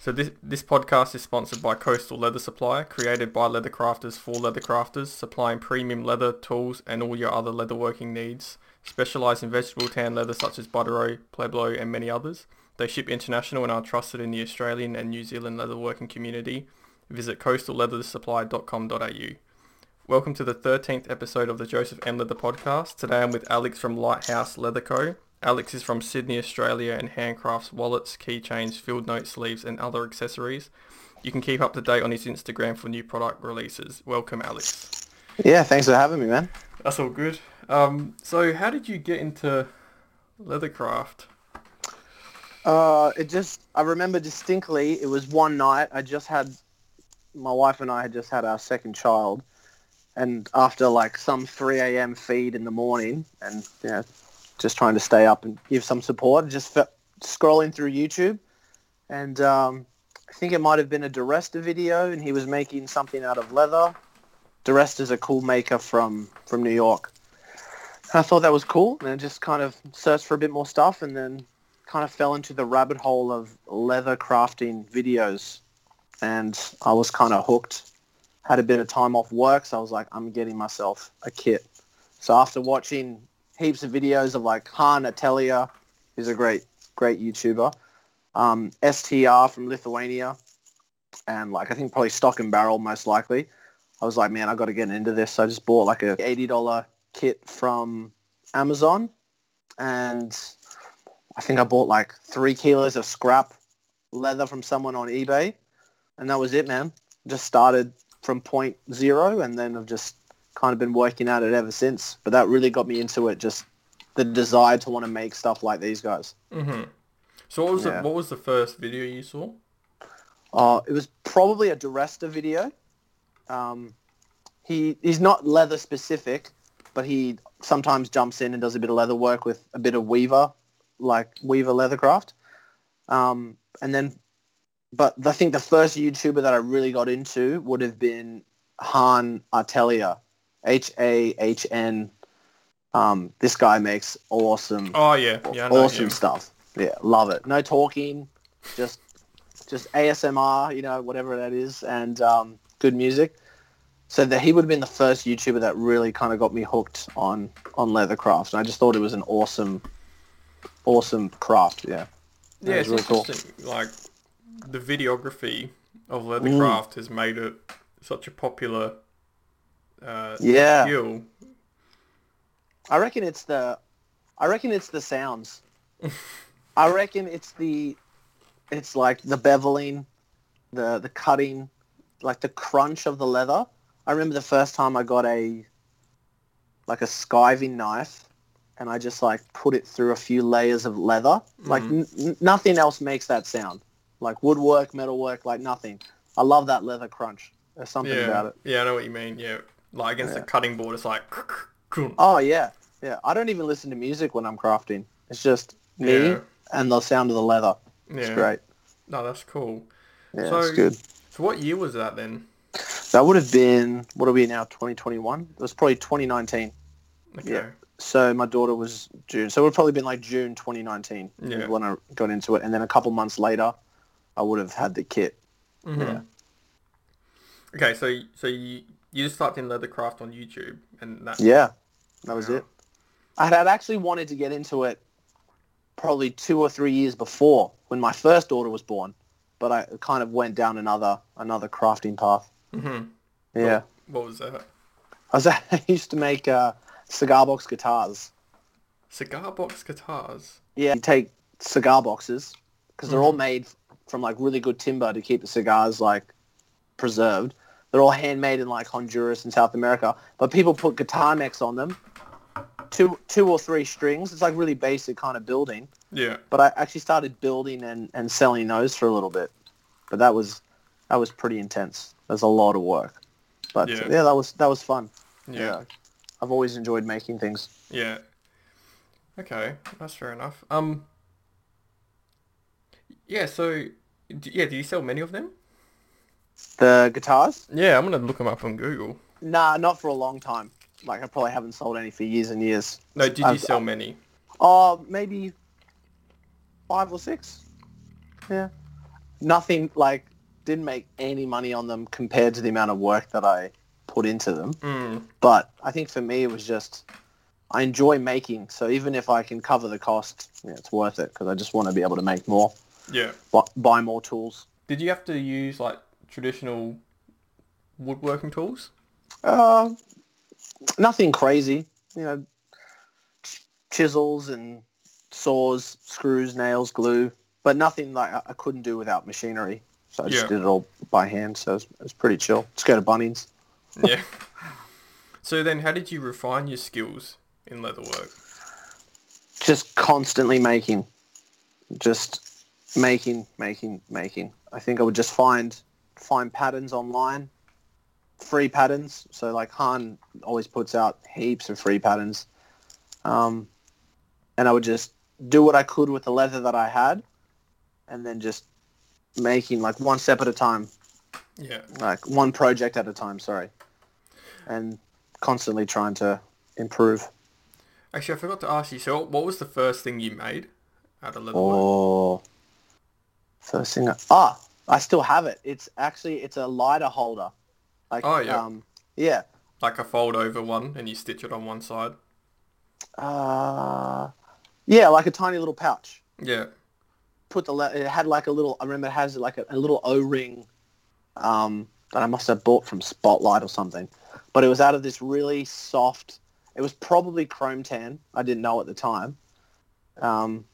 So this this podcast is sponsored by Coastal Leather Supply, created by leather crafters for leather crafters, supplying premium leather, tools, and all your other leatherworking needs. Specialised in vegetable tan leather such as Buttero, Pueblo, and many others. They ship international and are trusted in the Australian and New Zealand leatherworking community. Visit coastalleathersupply.com.au. Welcome to the 13th episode of the Joseph M. Leather Podcast. Today I'm with Alex from Lighthouse Leather Co. Alex is from Sydney, Australia and handcrafts wallets, keychains, field note sleeves and other accessories. You can keep up to date on his Instagram for new product releases. Welcome, Alex. Yeah, thanks for having me, man. That's all good. Um, so how did you get into leathercraft? Uh, it just, I remember distinctly, it was one night, I just had, my wife and I had just had our second child. And after like some 3 a.m. feed in the morning and, know, just trying to stay up and give some support. Just fe- scrolling through YouTube, and um, I think it might have been a DiResta video, and he was making something out of leather. is a cool maker from from New York. I thought that was cool, and I just kind of searched for a bit more stuff, and then kind of fell into the rabbit hole of leather crafting videos, and I was kind of hooked. Had a bit of time off work, so I was like, I'm getting myself a kit. So after watching heaps of videos of like Hahn Atelier, who's a great, great YouTuber. Um, STR from Lithuania. And like, I think probably Stock and Barrel most likely. I was like, man, I got to get into this. So I just bought like a $80 kit from Amazon. And I think I bought like three kilos of scrap leather from someone on eBay. And that was it, man. Just started from point zero and then I've just kind of been working at it ever since. But that really got me into it. Just the desire to want to make stuff like these guys. Mm-hmm. So what was yeah. the, what was the first video you saw? Uh, it was probably a DiResta video. Um, he he's not leather specific, but he sometimes jumps in and does a bit of leather work with a bit of Weaver, like Weaver Leathercraft. Um, and then, but I think the first YouTuber that I really got into would have been Hahn Atelier. H A H N. Um, this guy makes awesome. Oh yeah, yeah, awesome stuff. Yeah, love it. No talking, just just ASMR, you know, whatever that is, and um, good music. So that he would have been the first YouTuber that really kind of got me hooked on on leathercraft, and I just thought it was an awesome, awesome craft. Yeah, yeah, it's really interesting. Cool. Like the videography of leathercraft mm. has made it such a popular uh, yeah. I reckon it's the, I reckon it's the sounds. I reckon it's the, it's like the beveling, the the cutting, like the crunch of the leather. I remember the first time I got a, like a skiving knife, and I just like put it through a few layers of leather. Like mm. n- nothing else makes that sound. Like woodwork, metalwork, like nothing. I love that leather crunch. There's something yeah. about it. Yeah, I know what you mean. Yeah, like against yeah. the cutting board, it's like. Oh yeah, yeah. I don't even listen to music when I'm crafting. It's just me yeah. and the sound of the leather. It's yeah. great. No, that's cool. Yeah, so, it's good. So what year was that then? That would have been what are we now? 2021. It was probably 2019. Okay. Yeah. So my daughter was June. So it would probably been like June 2019 yeah. when I got into it, and then a couple months later, I would have had the kit. Mm-hmm. Yeah. Okay, so so you you just typed in leathercraft on YouTube, and that. Yeah, that was it. I had actually wanted to get into it probably two or three years before when my first daughter was born, but I kind of went down another another crafting path. Mm-hmm. Yeah. What, what, was that? I was I used to make uh, cigar box guitars. Cigar box guitars. Yeah, you take cigar boxes because they're mm-hmm. all made from like really good timber to keep the cigars like preserved. They're all handmade in like Honduras and South America, but people put guitar necks on them, two two or three strings. It's like really basic kind of building. Yeah. But I actually started building and, and selling those for a little bit, but that was that was pretty intense. There's a lot of work, but yeah, yeah that was that was fun. Yeah. yeah. I've always enjoyed making things. Yeah. Okay, that's fair enough. Um. Yeah. So, yeah. Do you sell many of them? The guitars? Yeah, I'm gonna look them up on Google. Nah, not for a long time. Like I probably haven't sold any for years and years. No, did you sell many? Oh, maybe five or six. Yeah. nothing like didn't make any money on them compared to the amount of work that I put into them. Mm. But I think for me, it was just I enjoy making. So even if I can cover the cost, yeah, it's worth it because I just want to be able to make more, Yeah. bu- buy more tools. Did you have to use like traditional woodworking tools? Uh, nothing crazy. You know, ch- chisels and saws, screws, nails, glue, but nothing like I couldn't do without machinery. So I just Yeah. did it all by hand. So it was, it was pretty chill. Just go to Bunnings. Yeah. so then, how did you refine your skills in leatherwork? Just constantly making, just making, making, making. I think I would just find find patterns online, free patterns. So like Hahn always puts out heaps of free patterns, um, and I would just do what I could with the leather that I had, and then just making like one step at a time, Yeah. like one project at a time. Sorry, and constantly trying to improve. Actually, I forgot to ask you. So, what was the first thing you made out of leatherwork? Oh, first thing. I, ah, I still have it. It's actually it's a lighter holder. Like, Oh, yeah. Um, yeah. Like a fold over one, and you stitch it on one side. Uh, yeah, like a tiny little pouch. Yeah. Put the le- it had like a little. I remember it has like a, a little O ring, um, that I must have bought from Spotlight or something. But it was out of this really soft. It was probably chrome tan. I didn't know at the time. Um,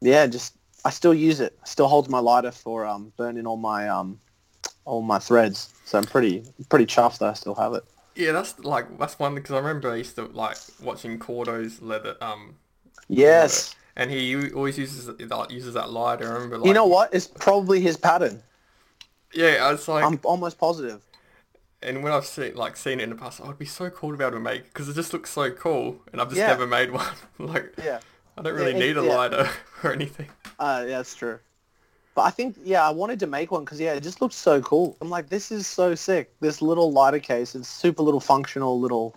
yeah, just I still use it. Still holds my lighter for um, burning all my um, all my threads. So I'm pretty pretty chuffed that I still have it. Yeah, that's like that's one because I remember I used to like watching Corter's leather um Yes. and he always uses that uses that lighter. I remember like You know what? It's probably his pattern. Yeah, I was like I'm almost positive. and when I've seen like seen it in the past, oh, it'd be so cool to be able to make because it just looks so cool, and I've just Yeah. never made one. like Yeah. I don't really it- need a yeah. lighter or anything. Uh, yeah, that's true. But I think, yeah, I wanted to make one because, yeah, it just looks so cool. I'm like, this is so sick. This little lighter case, it's super little functional little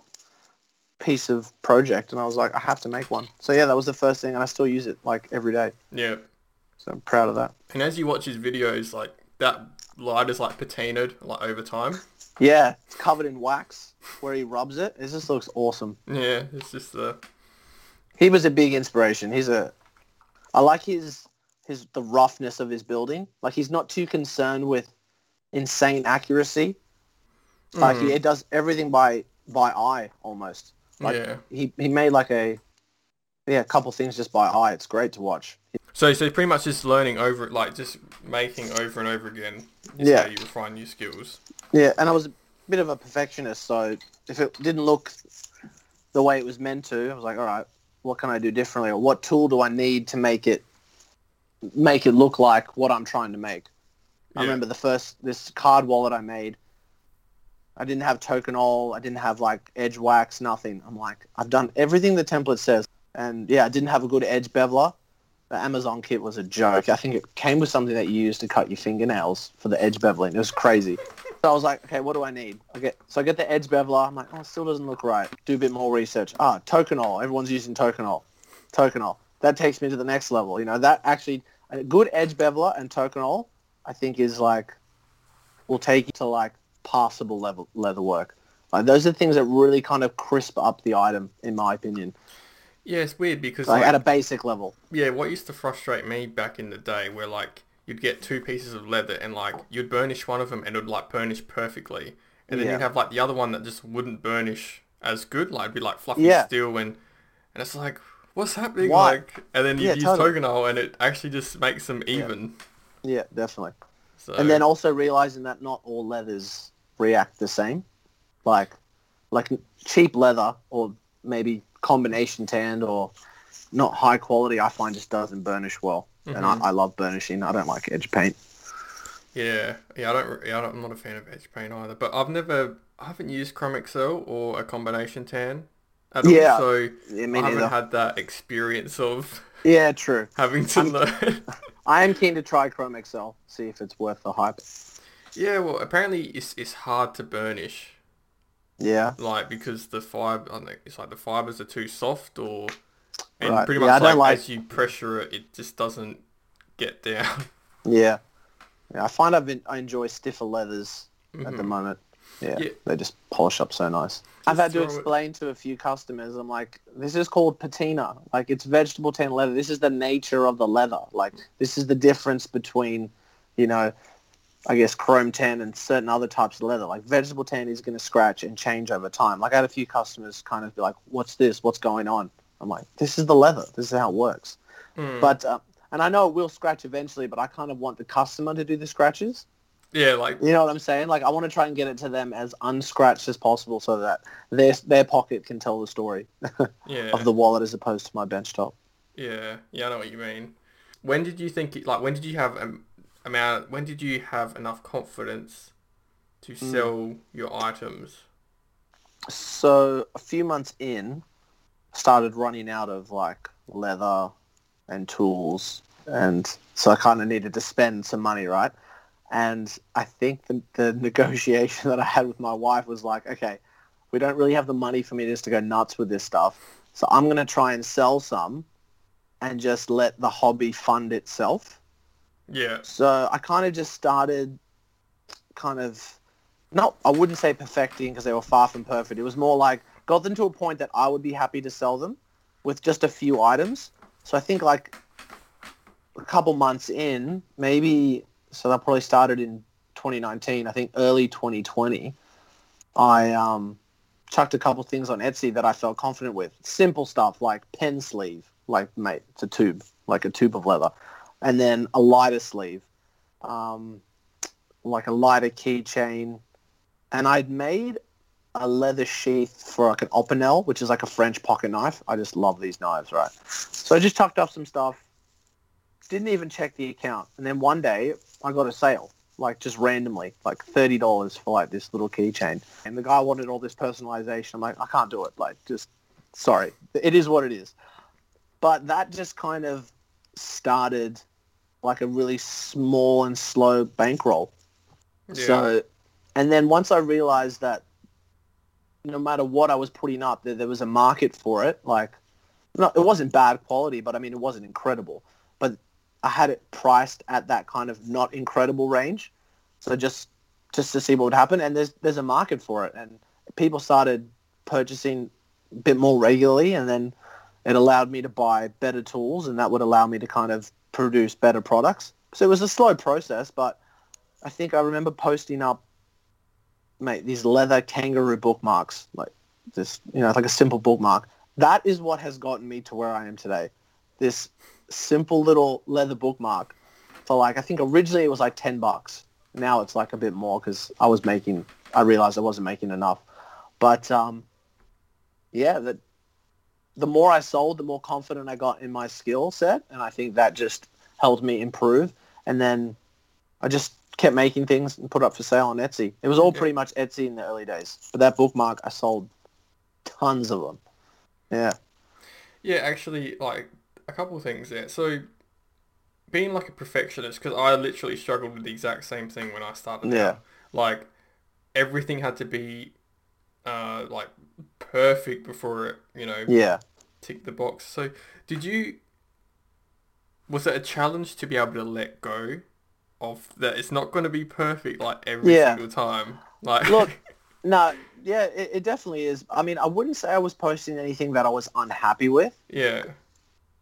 piece of project. And I was like, I have to make one. So, yeah, that was the first thing. And I still use it, like, every day. Yeah, So I'm proud of that. and as you watch his videos, like that lighter's like patinaed like over time. Yeah, it's covered in wax where he rubs it. It just looks awesome. Yeah, it's just uh He was a big inspiration. He's a... I like his his the roughness of his building. Like, he's not too concerned with insane accuracy. Like mm, he it does everything by by eye almost. Like yeah. he, he made like a yeah, a couple things just by eye. It's great to watch. So so pretty much just learning over like just making over and over again. Yeah. you refine new skills. Yeah, and I was a bit of a perfectionist, so if it didn't look the way it was meant to, I was like, all right, what can I do differently, or what tool do I need to make it make it look like what I'm trying to make? I remember the first this card wallet I made. I didn't have Tokonole. I didn't have like edge wax. Nothing. I'm like, I've done everything the template says, and yeah, I didn't have a good edge beveler. The Amazon kit was a joke. I think it came with something that you use to cut your fingernails for the edge beveling. It was crazy. So I was like, okay, what do I need? I get so I get the edge beveler. I'm like, oh, it still doesn't look right. Do a bit more research. Ah, Tokonole. Everyone's using Tokonole. Tokonole. That takes me to the next level. You know, that actually a good edge beveler and Tokonole, I think, is like will take you to like passable level leather work. Like those are the things that really kind of crisp up the item, in my opinion. Yeah, it's weird because Like like, at a basic level. yeah, what used to frustrate me back in the day where like you'd get two pieces of leather and like you'd burnish one of them and it would like burnish perfectly, and then Yeah. you'd have like the other one that just wouldn't burnish as good, like it'd be like fluffy Yeah. steel and and it's like what's happening Why? like and then you Yeah, use totally. Tokonole and it actually just makes them even. Yeah, definitely. So and then also realizing that not all leathers react the same. Like, like cheap leather or maybe combination tanned or not high quality, I find just doesn't burnish well. And Mhm. I, I love burnishing. I don't like edge paint. Yeah, yeah, I don't, yeah, I don't, I'm not a fan of edge paint either. But I've never, I haven't used Chromexcel or a combination tan at Yeah, all, so Yeah, I haven't had that experience of Yeah, true. having to I'm- learn. I am keen to try Chromexcel, see if it's worth the hype. yeah, well, apparently it's it's hard to burnish, Yeah. like because the fiber, I don't know, it's like the fibers are too soft, or and Right. pretty Yeah, much I don't like, like- as you pressure it, it just doesn't get down. Yeah. Yeah, I find I've been, I enjoy stiffer leathers at the mm-hmm. moment. Yeah, Yeah. they just polish up so nice. I've had to throw it- explain to a few customers. I'm like, this is called patina. Like it's vegetable tan leather. This is the nature of the leather. Like this is the difference between, you know, I guess chrome tan and certain other types of leather. Like vegetable tan is going to scratch and change over time. Like I had a few customers kind of be like, what's this? What's going on? I'm like, this is the leather. This is how it works. Mm. But uh, and I know it will scratch eventually, but I kind of want the customer to do the scratches. yeah, like You know what I'm saying? Like I want to try and get it to them as unscratched as possible, so that their their pocket can tell the story yeah, of the wallet as opposed to my bench top. yeah, yeah. I know what you mean. When did you think? Like, when did you have um, amount? When did you have enough confidence to Hmm. sell your items? So a few months in, started running out of like leather and tools, and so I kind of needed to spend some money, right? And I think the, the negotiation that I had with my wife was like, okay, we don't really have the money for me just to go nuts with this stuff, so I'm going to try and sell some, and just let the hobby fund itself. Yeah, So I kind of just started kind of, not, I wouldn't say perfecting because they were far from perfect. It was more like got them to a point that I would be happy to sell them with just a few items. So I think like a couple months in, maybe, so that probably started in 2019, I think early 2020, I um, chucked a couple things on Etsy that I felt confident with. Simple stuff like pen sleeve, like mate, it's a tube, like a tube of leather, and then a lighter sleeve, um, like a lighter keychain, and I'd made a leather sheath for like an Opinel, which is like a French pocket knife. I just love these knives, right? So I just tucked up some stuff. Didn't even check the account, and then one day I got a sale, like just randomly, like thirty dollars for like this little keychain, and the guy wanted all this personalization. I'm like, I can't do it. Like, just sorry, it is what it is. But that just kind of started like a really small and slow bankroll. yeah, So, and then once I realized that no matter what I was putting up, there, there was a market for it. Like, no, it wasn't bad quality, but I mean, it wasn't incredible. But I had it priced at that kind of not incredible range. So just just to see what would happen, and there's there's a market for it, and people started purchasing a bit more regularly, and then it allowed me to buy better tools, and that would allow me to kind of produce better products. So it was a slow process, but I think I remember posting up, mate, these leather kangaroo bookmarks, like this, you know, it's like a simple bookmark. That is what has gotten me to where I am today. This simple little leather bookmark for like, I think originally it was like 10 bucks. Now it's like a bit more because I was making, I realized I wasn't making enough. But um, yeah, the, the more I sold, the more confident I got in my skill set. And I think that just helped me improve. And then I just kept making things and put up for sale on Etsy. It was all pretty much Etsy in the early days. But that bookmark, I sold tons of them. Yeah. yeah. Actually, like a couple of things there. So, being like a perfectionist, because I literally struggled with the exact same thing when I started. Yeah. out. Like everything had to be uh like perfect before it, you know, Yeah. tick the box. So did you was it a challenge to be able to let go of that it's not going to be perfect like every Yeah. single time? Like Look, no, yeah, it, it definitely is. I mean, I wouldn't say I was posting anything that I was unhappy with yeah.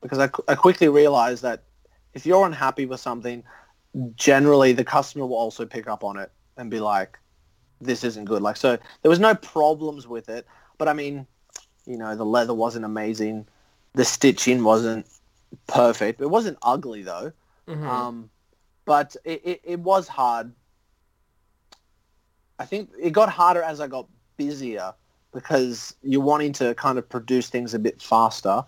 because I, I quickly realized that if you're unhappy with something, generally the customer will also pick up on it and be like, this isn't good. Like, so there was no problems with it. But I mean, you know, the leather wasn't amazing. The stitching wasn't perfect. It wasn't ugly though. Mhm. Um, but it, it, it was hard. I think it got harder as I got busier because you're wanting to kind of produce things a bit faster,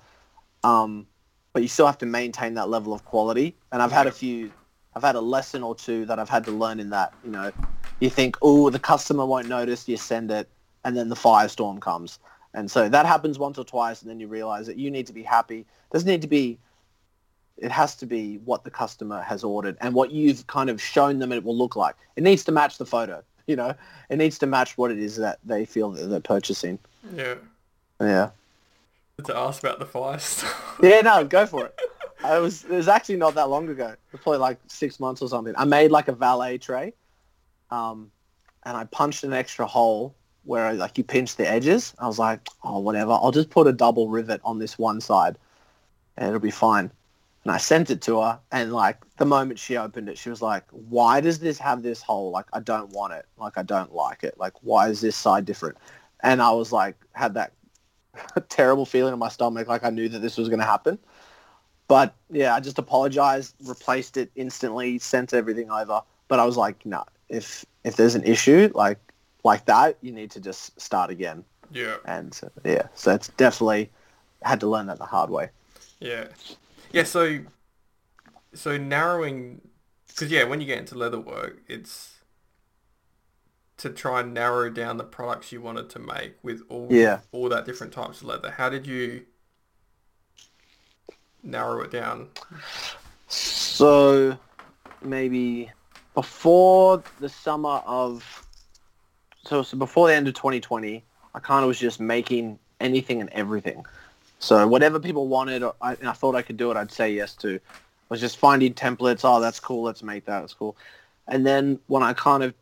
um, but you still have to maintain that level of quality. And I've had a few, I've had a lesson or two that I've had to learn in that. You know, you think, oh, the customer won't notice, you send it, and then the firestorm comes. And so that happens once or twice, and then you realize that you need to be happy. doesn't need to be it has to be what the customer has ordered and what you've kind of shown them it will look like. It needs to match the photo, you know. It needs to match what it is that they feel that they're purchasing. Yeah. Yeah. To ask about the fire stuff. Yeah, no, go for it. I was it was actually not that long ago. Probably like six months or something. I made like a valet tray, um, and I punched an extra hole where like you pinch the edges. I was like, oh whatever, I'll just put a double rivet on this one side, and it'll be fine. And I sent it to her, and like the moment she opened it, she was like, "Why does this have this hole? Like I don't want it. Like I don't like it. Like why is this side different?" And I was like, had that terrible feeling in my stomach, like I knew that this was going to happen. But yeah, I just apologized, replaced it instantly, sent everything over. But I was like, no, if if there's an issue like like that, you need to just start again. Yeah. And uh, yeah, so it's definitely had to learn that the hard way. Yeah. Yeah. So so narrowing because yeah, when you get into leather work, it's to try and narrow down the products you wanted to make with all Yeah. all that different types of leather. How did you narrow it down? So maybe before the summer of so, so before the end of 2020, I kind of was just making anything and everything. So whatever people wanted, I, and I thought I could do it, I'd say yes to. I was just finding templates. Oh, that's cool. Let's make that. That's cool. And then when I kind of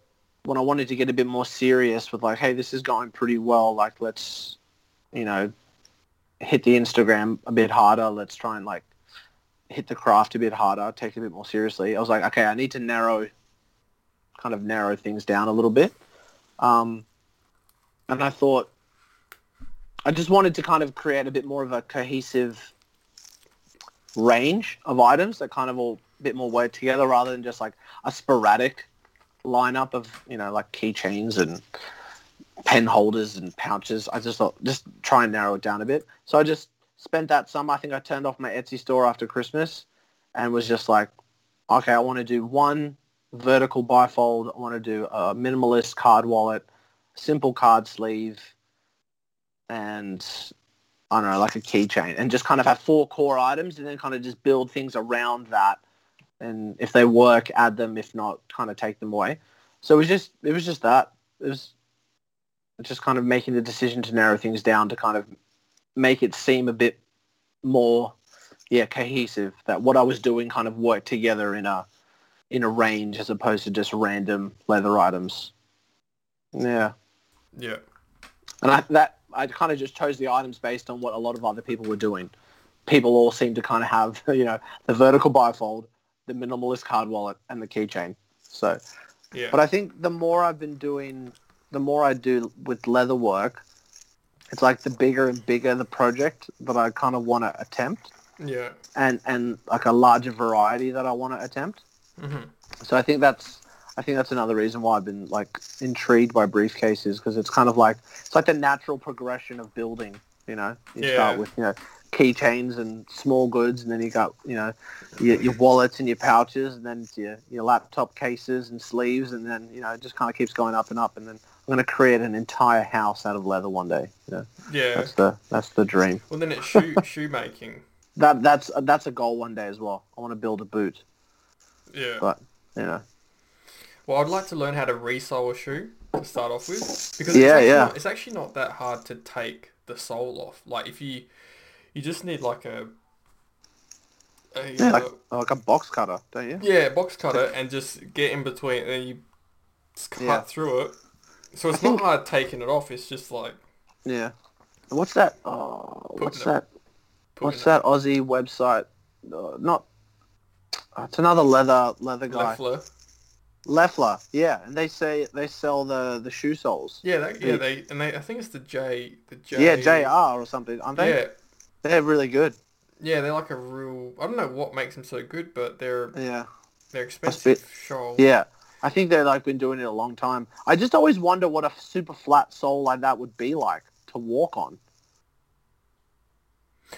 when I wanted to get a bit more serious with like, hey, this is going pretty well. Like, let's you know hit the Instagram a bit harder. Let's try and like hit the craft a bit harder, take it a bit more seriously. I was like, okay, I need to narrow, kind of narrow things down a little bit. Um, and I thought, I just wanted to kind of create a bit more of a cohesive range of items that kind of all a bit more work together rather than just like a sporadic lineup of, you know, like keychains and pen holders and pouches. I just thought, just try and narrow it down a bit. So I just spent that summer. I think I turned off my Etsy store after Christmas and was just like, okay, I want to do one vertical bifold. I want to do a minimalist card wallet, simple card sleeve, and I don't know, like a keychain, and just kind of have four core items, and then kind of just build things around that. And if they work, add them. If not, kind of take them away. So it was just, it was just that. It was just kind of making the decision to narrow things down to kind of make it seem a bit more, yeah, cohesive. That what I was doing kind of worked together in a in a range as opposed to just random leather items. Yeah, Yeah. and I that I kind of just chose the items based on what a lot of other people were doing. People all seem to kind of have you know the vertical bifold, the minimalist card wallet, and the keychain. So, Yeah. but I think the more I've been doing, the more I do with leather work, it's like the bigger and bigger the project that I kind of want to attempt, yeah. and and like a larger variety that I want to attempt. hmm So I think that's I think that's another reason why I've been like intrigued by briefcases because it's kind of like it's like the natural progression of building. You know, you Yeah. start with you know keychains and small goods, and then you got you know your, your wallets and your pouches, and then your your laptop cases and sleeves, and then you know it just kind of keeps going up and up, and then I'm going to create an entire house out of leather one day. You know, Yeah. that's the that's the dream. Well, then it's shoe shoemaking. That that's that's a goal one day as well. I want to build a boot, Yeah. but you know, Well, I'd like to learn how to resole a shoe to start off with because it's Yeah, actually yeah. Not, it's actually not that hard to take the sole off. Like if you you just need like a, a yeah, like, uh, like a box cutter, don't you? yeah box cutter and just get in between and you cut Yeah. through it. So it's I think- not hard taking it off. It's just like Yeah. What's that? Oh, what's it- that? putting What's that Aussie website? Uh, not. uh, It's another leather leather guy. Leffler. Leffler. Yeah, and they say they sell the the shoe soles. Yeah, that, yeah, they and they. I think it's the J. The J. Yeah, JR or something, aren't they? Yeah, They're really good. yeah, they're like a real. I don't know what makes them so good, but they're Yeah. they're bit- expensive. Shoal. Yeah. I think they've like been doing it a long time. I just always wonder what a super flat sole like that would be like to walk on.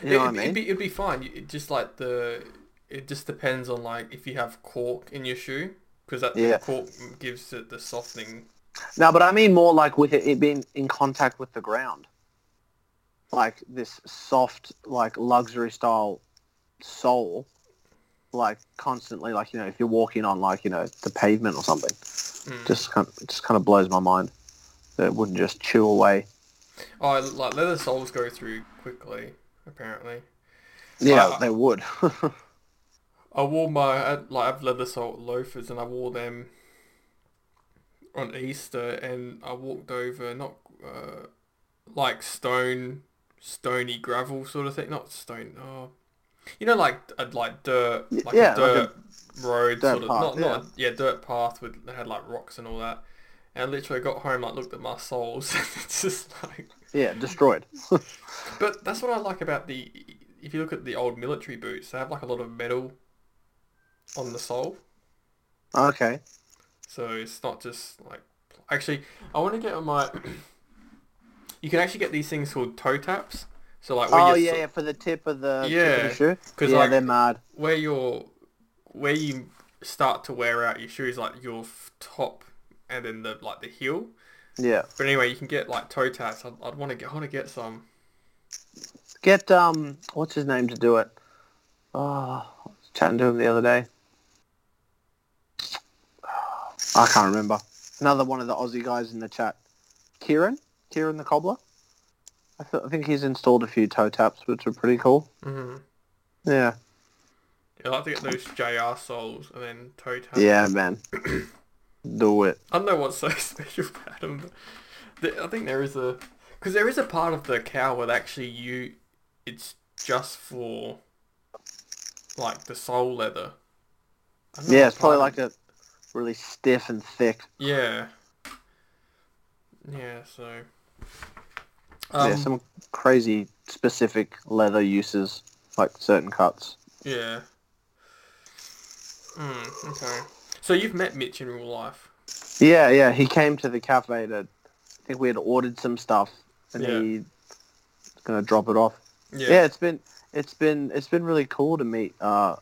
You know it, what I would be, it'd be fine. It just like the, it just depends on like if you have cork in your shoe because that Yeah. cork gives it the softening. No, but I mean more like with it, it being in contact with the ground. Like this soft, like luxury style sole, like constantly, like, you know, if you're walking on like, you know, the pavement or something, Mm. just kind of, just kind of blows my mind that it wouldn't just chew away. Oh, like leather soles go through quickly apparently. Yeah, Uh, they would. I wore my I like I have leather sole loafers and I wore them on Easter and I walked over not uh, like stone stony gravel sort of thing not stone oh you know like uh, like dirt like yeah, a like a dirt road dirt sort of path, not not a, yeah dirt path with that had like rocks and all that and I literally got home like looked at my soles and it's just like Yeah, destroyed. but that's what I like about the. If you look at the old military boots, they have like a lot of metal on the sole, Okay. so it's not just like. Actually, I want to get on my. you can actually get these things called toe taps. So like where Oh yeah, yeah, for the tip of the Yeah, the shoe. 'cause, yeah, like- they're mad. where your where you start to wear out your shoes, like your f- top and then the like the heel. Yeah. But anyway, you can get like toe taps. I'd, I'd want to get. I want to get some. Get um, what's his name to do it? Oh, I was chatting to him the other day. I can't remember. Another one of the Aussie guys in the chat. Kieran? Kieran the cobbler? I, th- I think he's installed a few toe taps, which are pretty cool. hmm Yeah. I like to get those JR soles and then toe taps. Yeah, man. do it. I don't know what's so special about them. But th- I think there is a because there is a part of the cow where actually you it's just for like the sole leather. I don't know Yeah, it's probably like a really stiff and thick. yeah yeah so um, yeah, some crazy specific leather uses, like certain cuts. yeah mm, okay so you've met Mitch in real life Yeah, yeah. He came to the cafe to. I think we had ordered some stuff, and Yeah. he's gonna drop it off. yeah Yeah. it's been it's been it's been really cool to meet uh,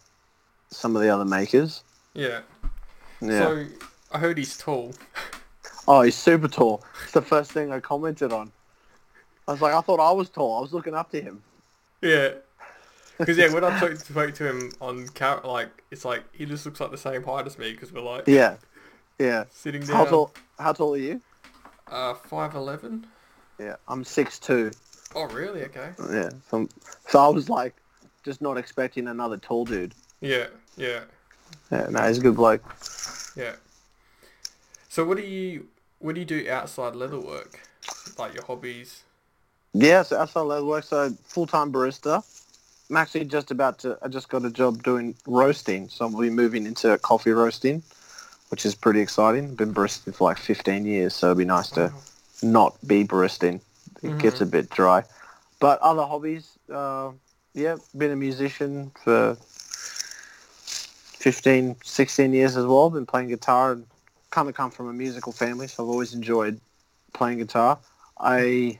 some of the other makers. yeah Yeah. so I heard he's tall oh, he's super tall. It's the first thing I commented on. I was like, I thought I was tall. I was looking up to him. Yeah. Because yeah, when I spoke, spoke to him on car, like it's like he just looks like the same height as me because we're like Yeah. Yeah. sitting down. How tall? How tall are you? Uh, five eleven. Yeah, I'm six two. Oh really? Okay. Yeah. So, so I was like, just not expecting another tall dude. Yeah, yeah, Yeah, no, he's a good bloke. yeah. So what do you what do you do outside leather work? Like your hobbies? Yeah, so outside leather work, so full-time barista. I'm actually just about to, I just got a job doing roasting, so I'll be moving into coffee roasting, which is pretty exciting. Been baristing for like 15 years, so it'd be nice to Oh, not be baristing. It Mhm. gets a bit dry. But other hobbies, uh, yeah, been a musician for 15, 16 years as well. I've Been playing guitar and kind of come from a musical family, so I've always enjoyed playing guitar. I,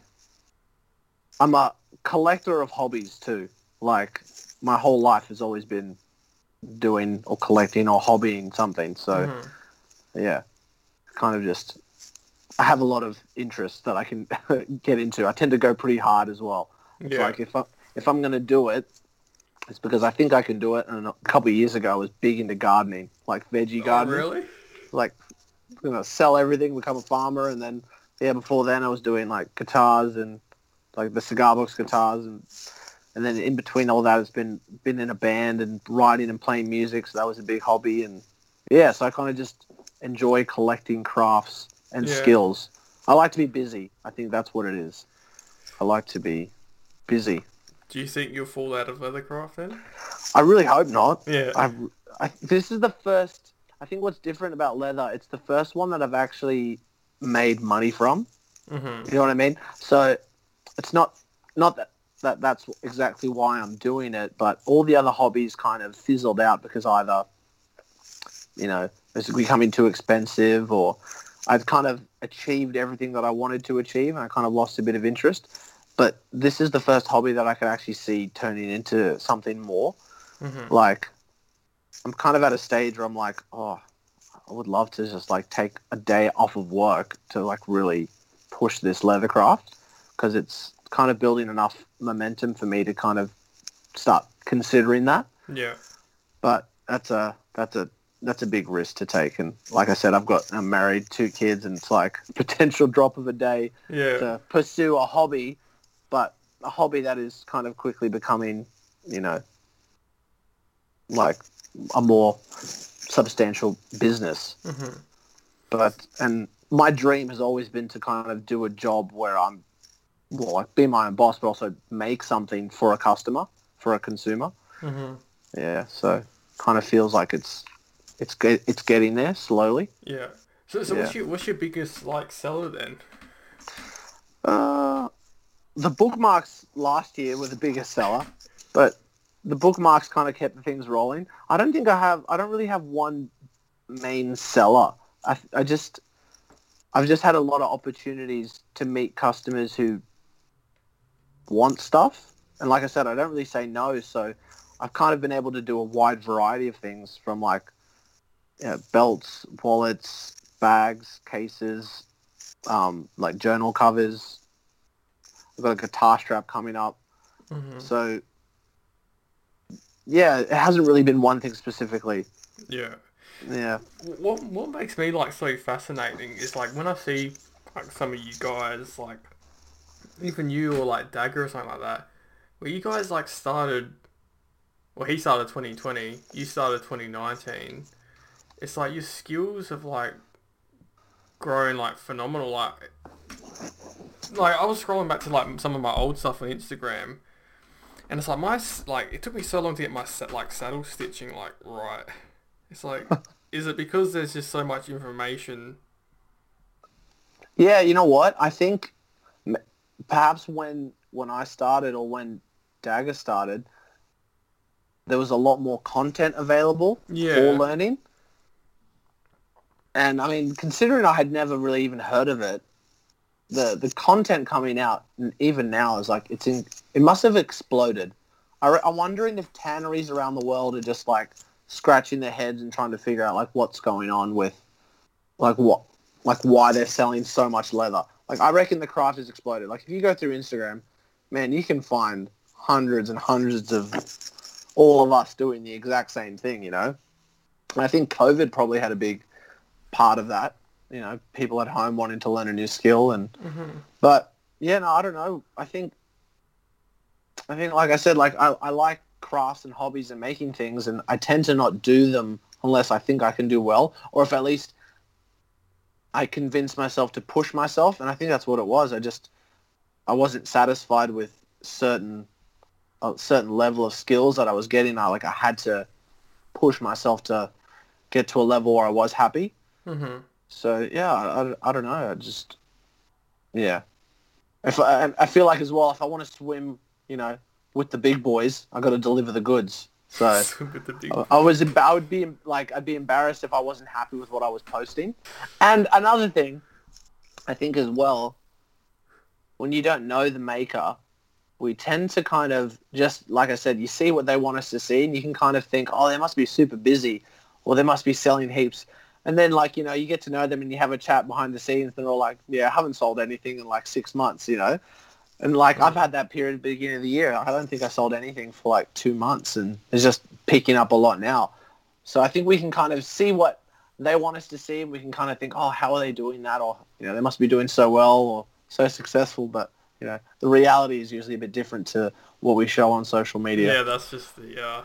I'm a collector of hobbies too. Like my whole life has always been doing or collecting or hobbying something. So mhm. yeah, kind of just I have a lot of interests that I can get into. I tend to go pretty hard as well. It's Yeah. like if I if I'm gonna do it, it's because I think I can do it. And a couple of years ago, I was big into gardening, like veggie Oh, gardening. really? Like, you know, sell everything, become a farmer, and then yeah, before then I was doing like guitars and like the cigar box guitars and. And then in between all that, it's been been in a band and writing and playing music. So that was a big hobby. And yeah, so I kind of just enjoy collecting crafts and Yeah. skills. I like to be busy. I think that's what it is. I like to be busy. Do you think you'll fall out of leathercraft then? I really hope not. Yeah. I've, I, this is the first. I think what's different about leather, it's the first one that I've actually made money from. Mhm. You know what I mean? So it's not not that, that that's exactly why I'm doing it, but all the other hobbies kind of fizzled out because either you know it's becoming too expensive or I'd kind of achieved everything that I wanted to achieve and I kind of lost a bit of interest. But this is the first hobby that I could actually see turning into something more. Mhm. Like I'm kind of at a stage where I'm like, oh, I would love to just like take a day off of work to like really push this leathercraft because it's kind of building enough momentum for me to kind of start considering that. Yeah. But that's a that's a that's a big risk to take. And like I said, I've got I'm married, two kids, and it's like potential drop of a day Yeah. to pursue a hobby, but a hobby that is kind of quickly becoming, you know, like a more substantial business. Mhm. But and my dream has always been to kind of do a job where I'm well, like be my own boss, but also make something for a customer, for a consumer. Mhm. Yeah, so kind of feels like it's it's get, it's getting there slowly. Yeah. So, so Yeah. what's your what's your biggest like seller then? Uh, the bookmarks last year were the biggest seller, but the bookmarks kind of kept things rolling. I don't think I have. I don't really have one main seller. I I just I've just had a lot of opportunities to meet customers who want stuff, and like I said, I don't really say no. So I've kind of been able to do a wide variety of things from like you know, belts, wallets, bags, cases, um, like journal covers. I've got a guitar strap coming up. Mhm. So, yeah, it hasn't really been one thing specifically. Yeah. Yeah. What what makes me like so fascinating is like when I see like some of you guys like even you or like Dagger or something like that, where you guys like started well he started twenty twenty, you started twenty nineteen. It's like your skills have like grown like phenomenal like like I was scrolling back to like some of my old stuff on Instagram and it's like my like it took me so long to get my like saddle stitching like right. It's like is it because there's just so much information? Yeah, you know what? I think perhaps when when I started or when Dagger started, there was a lot more content available Yeah. for learning. And I mean, considering I had never really even heard of it, the the content coming out even now is like it's in. It must have exploded. I I'm wondering if tanneries around the world are just like scratching their heads and trying to figure out like what's going on with, like what, like why they're selling so much leather. Like I reckon the craft has exploded. Like if you go through Instagram, man, you can find hundreds and hundreds of all of us doing the exact same thing. You know, and I think COVID probably had a big part of that. You know, people at home wanting to learn a new skill, and Mm-hmm. but yeah, no, I don't know. I think, I think, like I said, like I, I like crafts and hobbies and making things, and I tend to not do them unless I think I can do well, or if at least I convince myself to push myself. And I think that's what it was. I just, I wasn't satisfied with certain, a certain level of skills that I was getting. I like I had to push myself to get to a level where I was happy. Mm-hmm. So yeah, I, I, I don't know. I just yeah. If I, I feel like as well, if I want to swim, you know, with the big boys, I got to deliver the goods. So the big- I, I was I would be like I'd be embarrassed if I wasn't happy with what I was posting. And another thing, I think as well, when you don't know the maker, we tend to kind of just like I said, you see what they want us to see, and you can kind of think, oh, they must be super busy, or they must be selling heaps. And then like you know, you get to know them, and you have a chat behind the scenes. They're all like, yeah, I haven't sold anything in like six months, you know. And like I've had that period at the beginning of the year. I don't think I sold anything for like two months, and it's just picking up a lot now. So I think we can kind of see what they want us to see, and we can kind of think, oh, how are they doing that? Or you know, they must be doing so well or so successful. But you know, the reality is usually a bit different to what we show on social media. yeah, that's just the uh.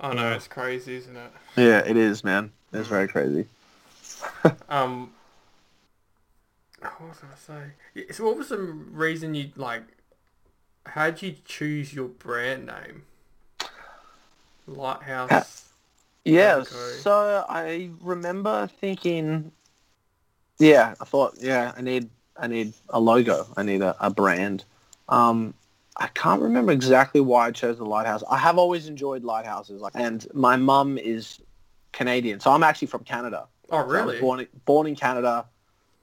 I know it's crazy, isn't it? Yeah, it is, man. It's very crazy. Um. What was I gonna say? Yeah, So, what was the reason you like? How'd you choose your brand name? Lighthouse. Yeah, Okay. so I remember thinking, yeah, I thought, yeah, I need, I need a logo, I need a, a brand. Um, I can't remember exactly why I chose the lighthouse. I have always enjoyed lighthouses, like, and my mum is Canadian, so I'm actually from Canada. Oh, So really? born, born in Canada,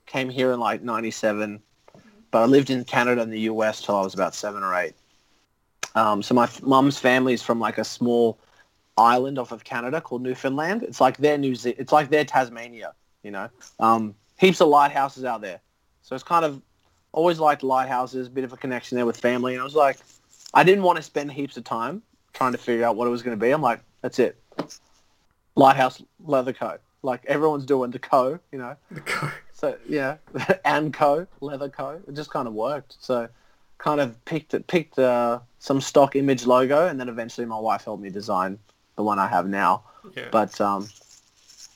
came here in like '97, but I lived in Canada and the US till I was about seven or eight. Um, so my f- mum's family is from like a small island off of Canada called Newfoundland. It's like their New Ze- It's like their Tasmania. You know, um, heaps of lighthouses out there. So it's kind of always liked lighthouses. Bit of a connection there with family, and I was like, I didn't want to spend heaps of time trying to figure out what it was going to be. I'm like, that's it. Lighthouse Leather Co. Like everyone's doing the Co. You know. The co- So yeah, and Co. Leather Co. It just kind of worked. So kind of picked it, picked uh, some stock image logo, and then eventually my wife helped me design the one I have now. Yeah. But um,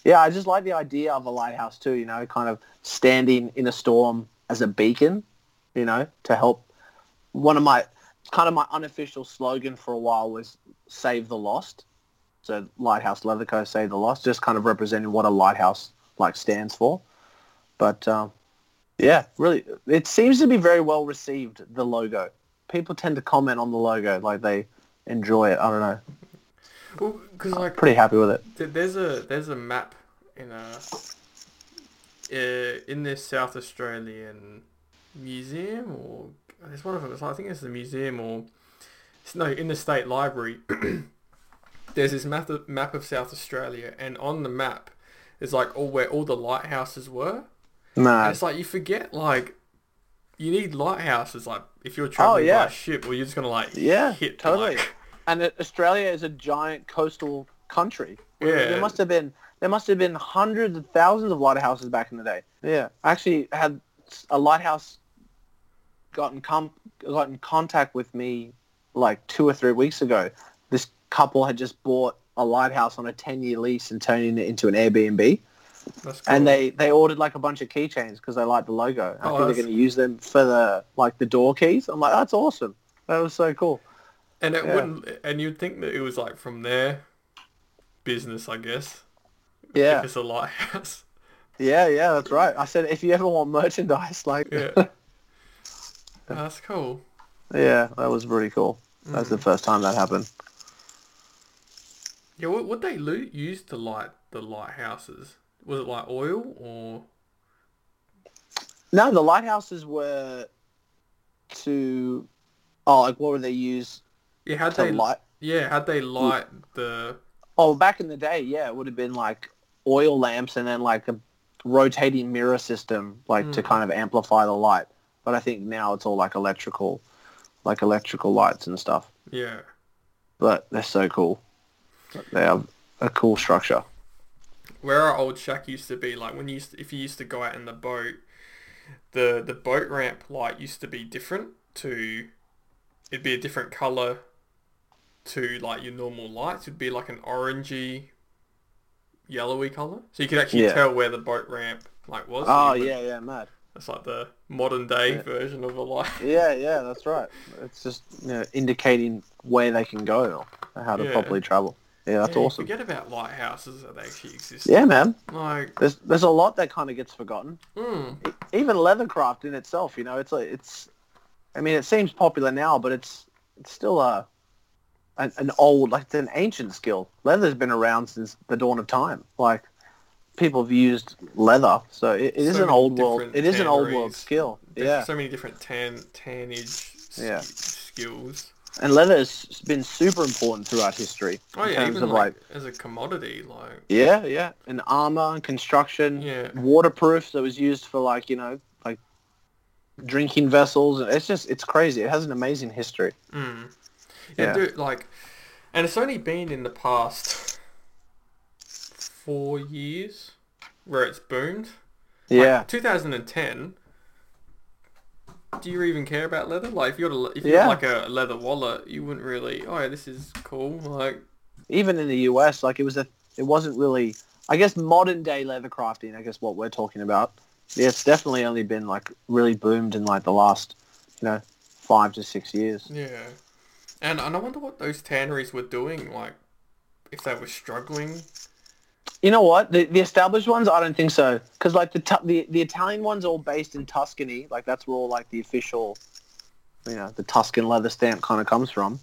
yeah, I just like the idea of a lighthouse too. You know, kind of standing in a storm as a beacon. You know, to help. One of my kind of my unofficial slogan for a while was "Save the Lost." So Lighthouse Leatherco Say the Lost, just kind of representing what a lighthouse like stands for. But um, yeah, really, it seems to be very well received. The logo, people tend to comment on the logo, like they enjoy it. I don't know. Well, because like Pretty happy with it. there's a there's a map in a uh, in this South Australian museum or there's one of them. I think it's the museum or it's, no in the state library. there's this map of, map of South Australia, and on the map is like all where all the lighthouses were. And it's like you forget like you need lighthouses like if you're oh, traveling Oh, yeah. by ship or you're just gonna like Yeah, hit totally. like- and Australia is a giant coastal country. Yeah. there must have been there must have been hundreds of thousands of lighthouses back in the day. Yeah, I actually had a lighthouse got in com- got in contact with me like two or three weeks ago. This couple had just bought a lighthouse on a ten year lease and turning it into an Airbnb. Cool. And they, they ordered like a bunch of keychains because they like the logo. I Oh, think they're going to use them for the like the door keys. I'm like, that's awesome. That was so cool. And it Yeah. wouldn't, and you'd think that it was like from their business, I guess. Yeah, it's a lighthouse. yeah, yeah. That's right. I said if you ever want merchandise, like Yeah. That's cool. yeah, that was pretty cool. That was the mm. first time that happened. Yeah, what would they lo- use to light the lighthouses? Was it like oil or? No, the lighthouses were to oh, like what were they used Yeah, had to they light? Yeah, had they light the? Oh, back in the day, yeah, it would have been like oil lamps and then like a rotating mirror system, like to Mm. kind of amplify the light. But I think now it's all like electrical, like electrical lights and stuff. Yeah. But they're so cool. They have a cool structure. Where our old shack used to be, like when you used to, if you used to go out in the boat, the the boat ramp light used to be different to, it'd be a different color to like your normal lights. It'd be like an orangey, yellowy color, so you could actually Yeah. tell where the boat ramp like was. Oh yeah, yeah, mad. It's like the modern day Yeah. version of a light. Yeah, yeah, that's right. It's just you know, indicating where they can go or how to Yeah. properly travel. Yeah, that's Yeah, awesome. Forget about lighthouses that actually exist. Yeah, man. Like, There's there's a lot that kind of gets forgotten. mm, Even leathercraft in itself, you know, it's like it's. I mean, it seems popular now, but it's it's still a an, an old, like it's an ancient skill. Leather's been around since the dawn of time. Like people have used leather, so it, it is So an old world. It is an old world skill. there's Yeah, so many different tan tannage Yeah. skills. And leather has been super important throughout history Oh in yeah, terms even of like, like as a commodity, like Yeah, yeah. And armor and construction. Yeah. Waterproof that was used for like, you know, like drinking vessels. It's just, it's crazy. It has an amazing history. mm. yeah, Yeah. dude, like, and it's only been in the past four years where it's boomed. Like, Yeah. 2010. Do you even care about leather? Like, if you got a, if you Yeah. had like a leather wallet, you wouldn't really. Oh, yeah, this is cool. Like, Even in the US, like it was a, it wasn't really, I guess modern day leather crafting, I guess what we're talking about. Yeah, it's definitely only been like really boomed in like the last, you know, five to six years. yeah, and and I wonder what those tanneries were doing. Like, if they were struggling. You know what? The, the established ones, I don't think so. Because like the, the the Italian ones, are all based in Tuscany. Like that's where all like the official, you know, the Tuscan leather stamp kind of comes from.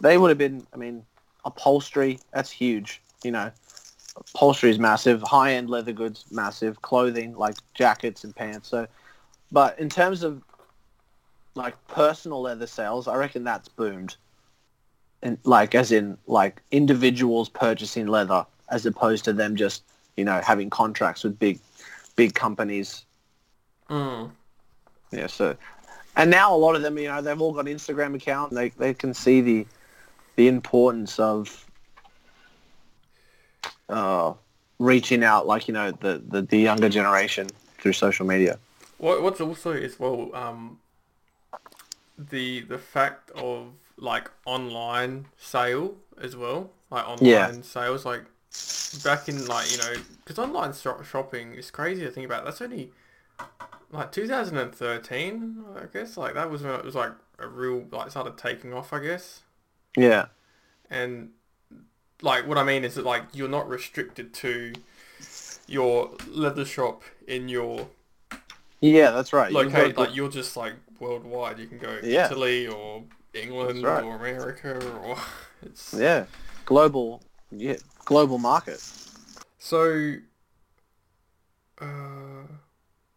They would have been. I mean, upholstery. That's huge. You know, upholstery is massive. High end leather goods, massive. Clothing like jackets and pants. So, but in terms of like personal leather sales, I reckon that's boomed. And like as in like individuals purchasing leather as opposed to them just you know having contracts with big big companies Mm. yeah so and now a lot of them you know they've all got instagram account they, they can see the the importance of uh reaching out like you know the the, the younger generation through social media What what's also as well um the the fact of like online sale as well. like online Yeah. sales. Like back in like you know, because online shop- shopping is crazy to think about. That's only like 2013, I guess. Like that was when it was like a real like started taking off, I guess. Yeah. And like what I mean is that like you're not restricted to your leather shop in your Yeah, that's right. Got like you're just like worldwide. You can go Yeah. Italy or England right. or America or it's yeah, global. Yeah, global market. so. Uh,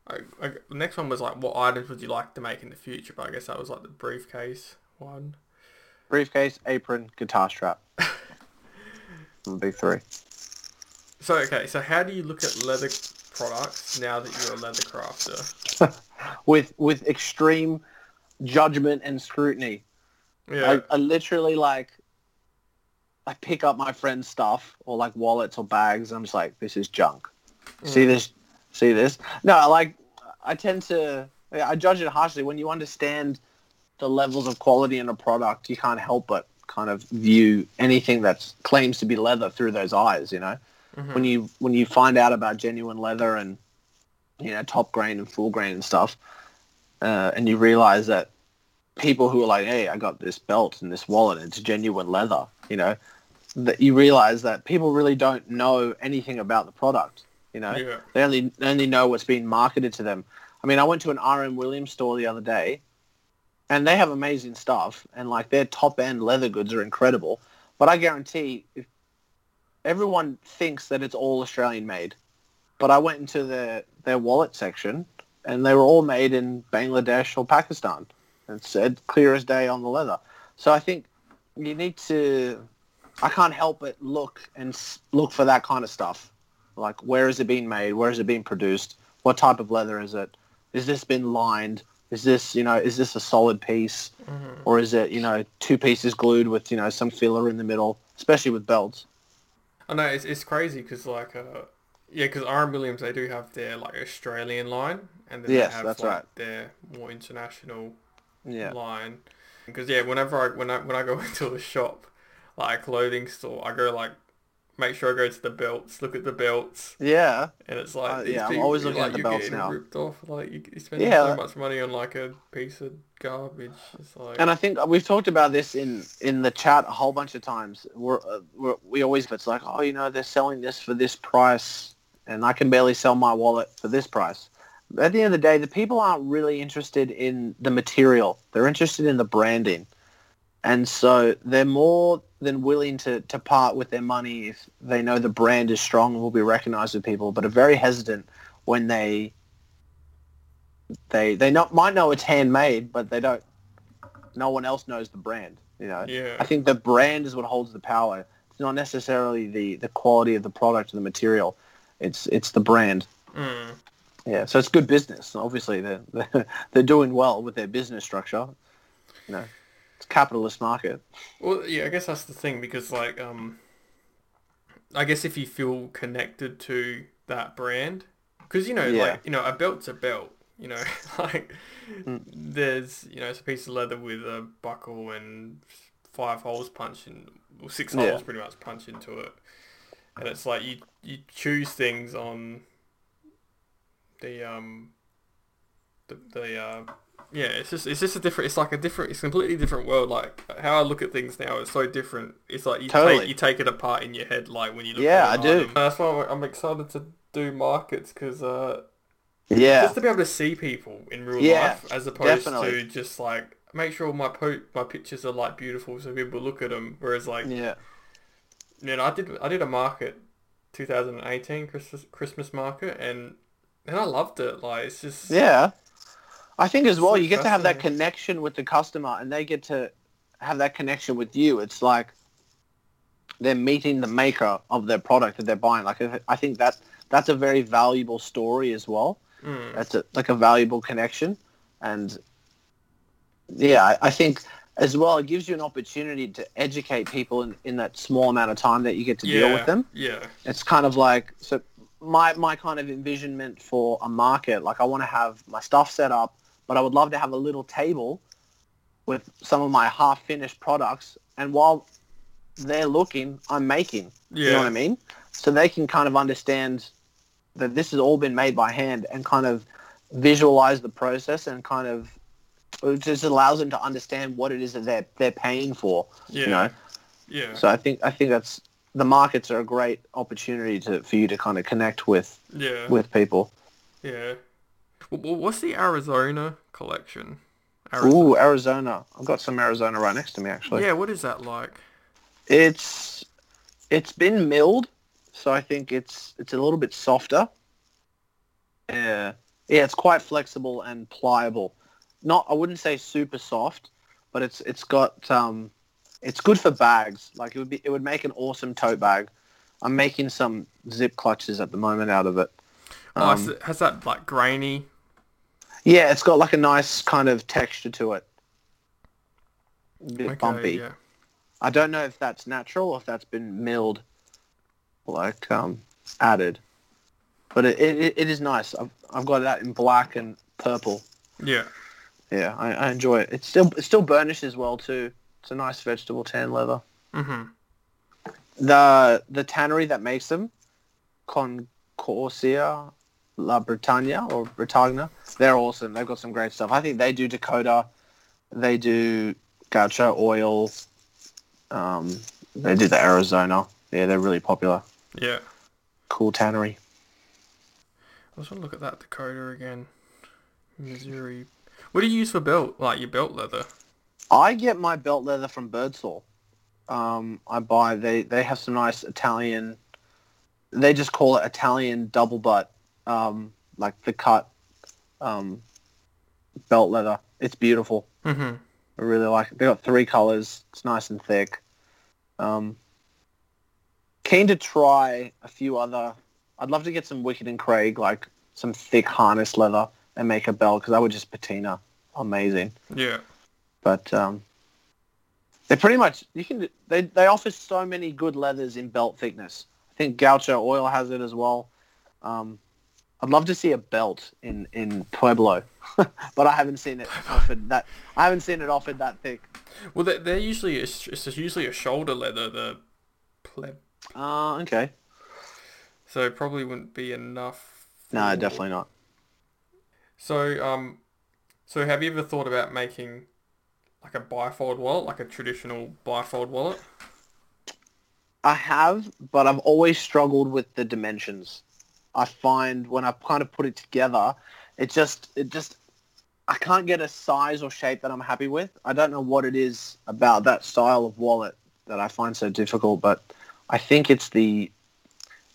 I, I, the next one was like, what items would you like to make in the future? But I guess that was like the briefcase one. Briefcase, apron, guitar strap. Big three. So okay, so how do you look at leather products now that you're a leather crafter? With with extreme judgment and scrutiny. Yeah, I, I literally like I pick up my friend's stuff or like wallets or bags. I'm just like, this is junk. See Mm. this? See this? No, I like I tend to I judge it harshly when you understand the levels of quality in a product. You can't help but kind of view anything that claims to be leather through those eyes. You know, Mhm. when you when you find out about genuine leather and you know top grain and full grain and stuff, uh, and you realize that people who are like, hey, I got this belt and this wallet and it's genuine leather, you know, that you realize that people really don't know anything about the product. You know, yeah, they only they only know what's being marketed to them. I mean, I went to an RM Williams store the other day, and they have amazing stuff, and like their top end leather goods are incredible. But I guarantee, if everyone thinks that it's all Australian made, but I went into their their wallet section, and they were all made in Bangladesh or Pakistan. It said clear as day on the leather. So I think you need to. I can't help but look and look for that kind of stuff. Like, where is it being made? Where is it being produced? What type of leather is it? Is this been lined? Is this, you know, is this a solid piece? Mhm. Or is it, you know, two pieces glued with, you know, some filler in the middle, especially with belts? I know it's it's crazy because like uh yeah, because RM Williams they do have their like Australian line and then Yes, they have that's like, right. their more international Yeah. line. Because yeah, whenever I when I when I go into a shop, like a clothing store, I go like make sure I go to the belts, look at the belts, Yeah. and it's like Uh, yeah, I'm always looking at like, the you're belts now. ripped off. Like you, you're spending Yeah. so much money on like a piece of garbage. It's like And I think we've talked about this in, in the chat a whole bunch of times. We're, uh, we're, we always, it's like, oh, you know, they're selling this for this price and I can barely sell my wallet for this price. At the end of the day, the people aren't really interested in the material. They're interested in the branding. And so they're more than willing to, to part with their money if they know the brand is strong and will be recognized with people, but are very hesitant when they they they not might know it's handmade, but they don't. No one else knows the brand. You know. yeah, I think the brand is what holds the power. It's not necessarily the, the quality of the product or the material. It's it's the brand. mm. Yeah. So it's good business. Obviously, they're they're, doing well with their business structure. You know, capitalist market. Well, yeah, I guess that's the thing because like um, I guess if you feel connected to that brand, because you know, Yeah. like you know, a belt's a belt. You know, like Mm. there's you know, it's a piece of leather with a buckle and five holes punched in, or six Yeah. holes pretty much punched into it, and it's like you you choose things on the um the the uh yeah, it's just it's just a different. It's like a different. It's a completely different world. Like how I look at things now is so different. It's like you Totally. take you take it apart in your head, like when you look. Yeah, at I do. That's why I'm, I'm excited to do markets because uh, Yeah. just to be able to see people in real Yeah, life as opposed definitely. to just like make sure my po- my pictures are like beautiful so people look at them. Whereas like Yeah. you know, I did I did a market, 2018 Christmas Christmas market, and and I loved it. Like it's just Yeah. I think as well, So you get to have that connection with the customer and they get to have that connection with you. It's like they're meeting the maker of their product that they're buying. Like I think that that's a very valuable story as well. Mm. That's a, like a valuable connection. And yeah, I, I think as well, it gives you an opportunity to educate people in, in that small amount of time that you get to yeah, deal with them Yeah. it's kind of like so my my kind of envisionment for a market like i want to have my stuff set up but i would love to have a little table with some of my half finished products and while they're looking, I'm making. Yeah. You know what I mean? So they can kind of understand that this has all been made by hand and kind of visualize the process and kind of it just allows them to understand what it is that they're they're paying for. Yeah. You know. Yeah. So I think I think that's the markets are a great opportunity to for you to kind of connect with yeah. with people. Yeah. Wh- wh- What's the Arizona collection? Ooh, Arizona. I've got some Arizona right next to me actually. Yeah, what is that like? It's it's been milled, so I think it's it's a little bit softer. Yeah, yeah, it's quite flexible and pliable. Not, I wouldn't say super soft, but it's it's got um, it's good for bags. Like it would be, it would make an awesome tote bag. I'm making some zip clutches at the moment out of it. Oh, Um, it- has that like grainy? Yeah, it's got like a nice kind of texture to it. A bit Okay, bumpy. yeah. I don't know if that's natural or if that's been milled, like um, added. But it, it, it is nice. I've, I've got that in black and purple. Yeah. Yeah, I, I enjoy it. It's still it's still burnished as well too. It's a nice vegetable tan leather. Mhm. The the tannery that makes them, Conceria La Britannia or Britannia, they're awesome. They've got some great stuff. I think they do Dakota. They do Gaucho oil. Um, they do the Arizona. Yeah, they're really popular. Yeah. Cool tannery. I just want to look at that Dakota again. Missouri. What do you use for belt? Like your belt leather? I get my belt leather from Birdsall. Um, I buy they they have some nice Italian. They just call it Italian double butt, um, like the cut um, belt leather. It's beautiful. Mm-hmm. I really like it. They got three colors. It's nice and thick. Um, keen to try a few other. I'd love to get some Wickett and Craig, like some thick harness leather, and make a belt because that would just patina amazing. Yeah. But um, they pretty much you can they they offer so many good leathers in belt thickness. I think Gaucho Oil has it as well. Um, I'd love to see a belt in in Pueblo, but I haven't seen it offered that. I haven't seen it offered that thick. Well, they're, they're usually it's, it's usually a shoulder leather. The pleb. Uh, okay. So it probably wouldn't be enough. No, definitely not. So um, so have you ever thought about making like a bifold wallet, like a traditional bifold wallet? I have, but I've always struggled with the dimensions. I find when I kind of put it together, it just it just I can't get a size or shape that I'm happy with. I don't know what it is about that style of wallet that I find so difficult, but I think it's the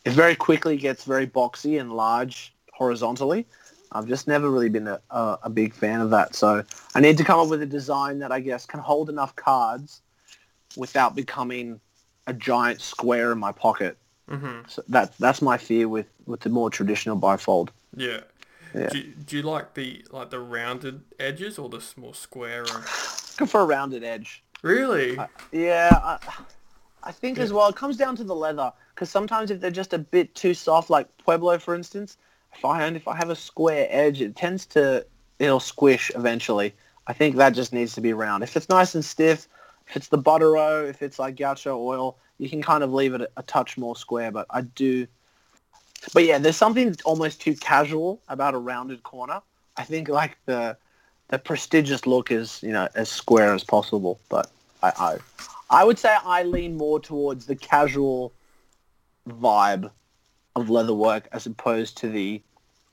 it very quickly gets very boxy and large horizontally. I've just never really been a, a, a big fan of that. So I need to come up with a design that I guess can hold enough cards without becoming a giant square in my pocket. Mm-hmm. So that that's my fear with, with the more traditional bifold. Yeah. Yeah. Do, do you like the like the rounded edges or the more square? Or... For a rounded edge. Really? Yeah, I, I think as well it comes down to the leather because sometimes if they're just a bit too soft, like Pueblo for instance, if I and if I have a square edge, it tends to it'll squish eventually. I think that just needs to be round. If it's nice and stiff, if it's the Buttero, if it's like Gaucho oil, you can kind of leave it a, a touch more square. But I do, but yeah, there's something almost too casual about a rounded corner. I think like the the prestigious look is you know as square as possible. But I I, I would say I lean more towards the casual vibe of leatherwork as opposed to the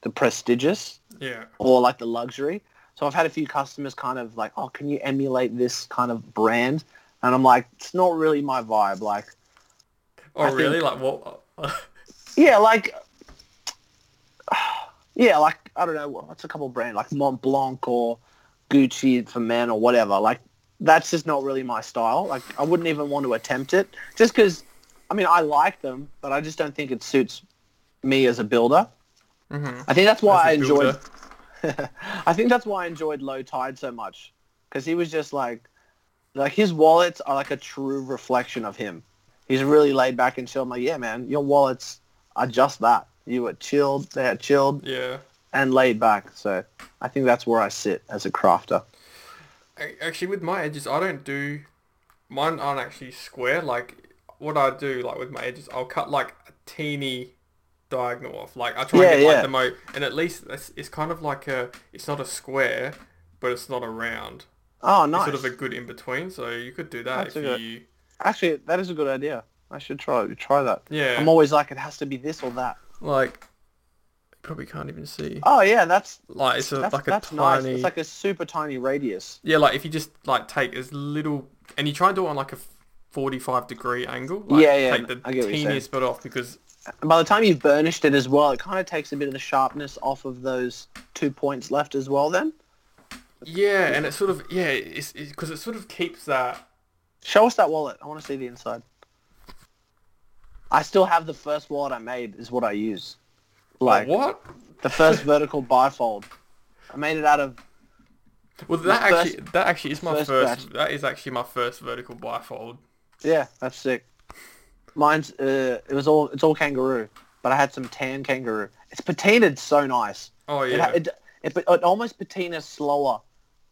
the prestigious yeah. or like the luxury. So I've had a few customers kind of like, oh, can you emulate this kind of brand? And I'm like, it's not really my vibe. Like, Oh, I really? think- Like what? yeah, like, yeah, like I don't know, what's a couple brand like Mont Blanc or Gucci for men or whatever. Like, that's just not really my style. Like, I wouldn't even want to attempt it just because, I mean, I like them, but I just don't think it suits me as a builder. mm-hmm. I think that's why I enjoyed. builder. I think that's why I enjoyed Low Tide so much because he was just like, like his wallets are like a true reflection of him. He's really laid back and chill. I'm like, yeah, man, your wallets are just that. You were chilled, they're chilled Yeah. and laid back. So I think that's where I sit as a crafter. Actually, with my edges, I don't do mine aren't actually square. Like what I do, like with my edges, I'll cut like a teeny diagonal off. Like I try Yeah, and get yeah. like the mo, and at least it's, it's kind of like a. It's not a square, but it's not a round. Oh, It's nice. sort of a good in between. So you could do that That's if good- you. Actually, that is a good idea. I should try try that. Yeah. I'm always like, it has to be this or that. like. You probably can't even see. Oh yeah, that's Like it's a, that's, like a that's tiny. nice. It's like a super tiny radius. Yeah, like if you just like take as little, and you try and do it on like a forty-five degree angle. Like, Yeah, yeah, Take the I get what you're saying. teeniest bit off because by the time you've burnished it as well, it kind of takes a bit of the sharpness off of those two points left as well. Then yeah, and it sort of yeah, it's because it sort of keeps that. show us that wallet. I want to see the inside. I still have the first wallet I made. Is what I use. Like what? the first vertical bifold. I made it out of Well, that actually that actually is my first first. that is actually my first vertical bifold. yeah. That's sick. Mine's uh, it was all it's all kangaroo, but I had some tan kangaroo. It's patinaed so nice. Oh It, yeah. ha- it, it, it almost patinas slower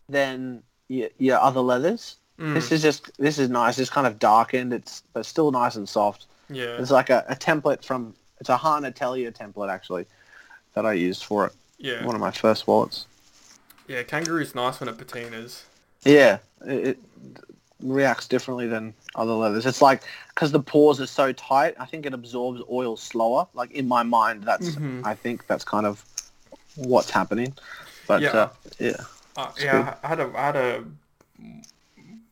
than your, your other leathers. Mm, This is just this is nice. It's kind of darkened. It's but still nice and soft. yeah. It's like a, a template from it's a Hahn Atelier template actually that I used for it. Yeah. One of my first wallets. Yeah. Kangaroo's nice when it patinas. Yeah, it, it reacts differently than other leathers. It's like because the pores are so tight. I think it absorbs oil slower. Like in my mind, that's Mhm. I think that's kind of what's happening. But Yeah. uh, yeah, Uh, yeah, I had a I had a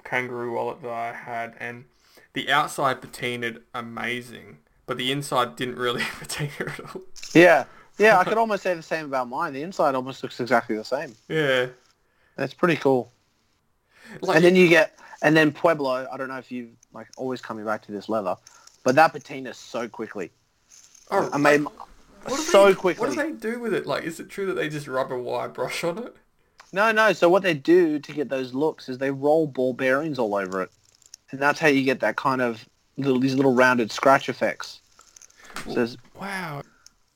kangaroo wallet that I had, and the outside patinaed amazing, but the inside didn't really patina at all. yeah, yeah. I could almost say the same about mine. The inside almost looks exactly the same. Yeah, That's pretty cool. like and then you get and then Pueblo. I don't know if you like always coming back to this leather, but that patina so quickly. oh, I made like, so they, quickly. What do they do with it? Like, is it true that they just rub a wire brush on it? No, no. So what they do to get those looks is they roll ball bearings all over it, and that's how you get that kind of little these little rounded scratch effects. So Wow.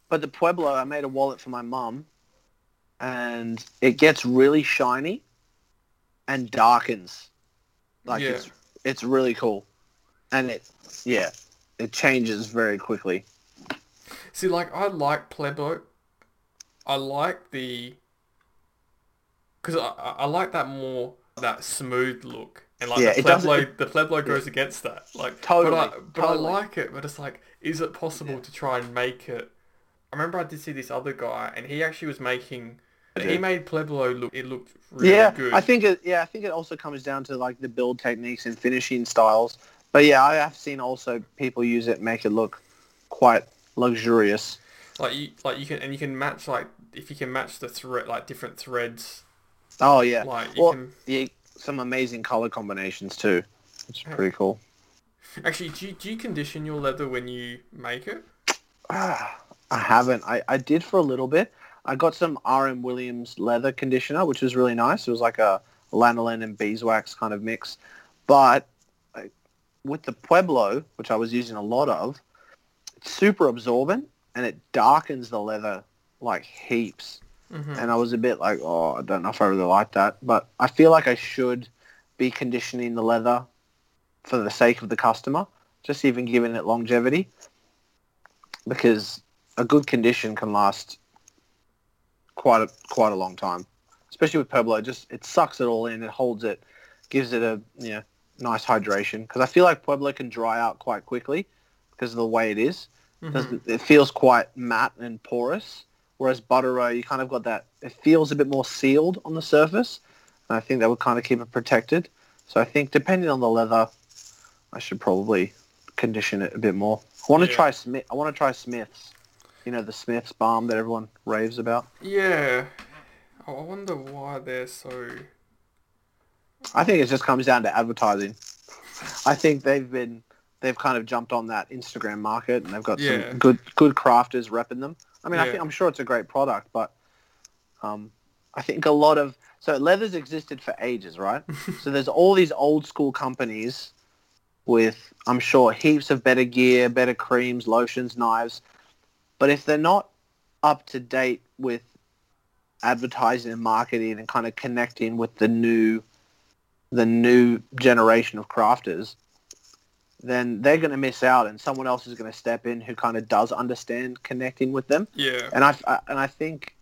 but the Pueblo, I made a wallet for my mum, and it gets really shiny and darkens. Like Yeah. it's it's really cool, and it yeah, it changes very quickly. See, like, I like Pueblo. I like the... Because I, I like that more, that smooth look. And, like, Yeah, the it the Pueblo goes against that. Like, Totally, But, I, but totally. I like it, but it's like, is it possible Yeah. to try and make it... I remember I did see this other guy, and he actually was making... Okay. He made Pueblo look... It looked really yeah, good. I think it. Yeah, I think it also comes down to like the build techniques and finishing styles. But yeah, I have seen also people use it make it look quite luxurious. Like, you, like you can... And you can match, like... If you can match the thread, like, different threads, Oh yeah, like, you well, can... yeah, some amazing color combinations too. It's pretty cool. Actually, do you, do you condition your leather when you make it? Ah, I haven't. I, I did for a little bit. I got some RM Williams leather conditioner, which was really nice. It was like a lanolin and beeswax kind of mix. But with the Pueblo, which I was using a lot of, it's super absorbent and it darkens the leather like heaps. hmm And I was a bit like, oh, I don't know if I really like that. But I feel like I should be conditioning the leather for the sake of the customer, just even giving it longevity. Because a good condition can last quite a quite a long time. Especially with Pueblo, just it sucks it all in, it holds it, gives it a you know, nice hydration. Because I feel like Pueblo can dry out quite quickly because of the way it is. Mhm. Doesn't- It feels quite matte and porous, whereas Buttero, you kind of got that. It feels a bit more sealed on the surface, and I think that would kind of keep it protected. So I think depending on the leather, I should probably condition it a bit more. I want to Yeah. try Smith. I want to try Smiths. You know the Smiths bomb that everyone raves about. Yeah. Oh, I wonder why they're so. I think it just comes down to advertising. I think they've been they've kind of jumped on that Instagram market and they've got Yeah. some good good crafters repping them. I mean, I think I'm sure it's a great product, but um, I think a lot of so leathers existed for ages, right? so there's all these old school companies with I'm sure heaps of better gear, better creams, lotions, knives, but if they're not up to date with advertising and marketing and kind of connecting with the new the new generation of crafters, then they're going to miss out, and someone else is going to step in who kind of does understand connecting with them. Yeah. And I, I and I think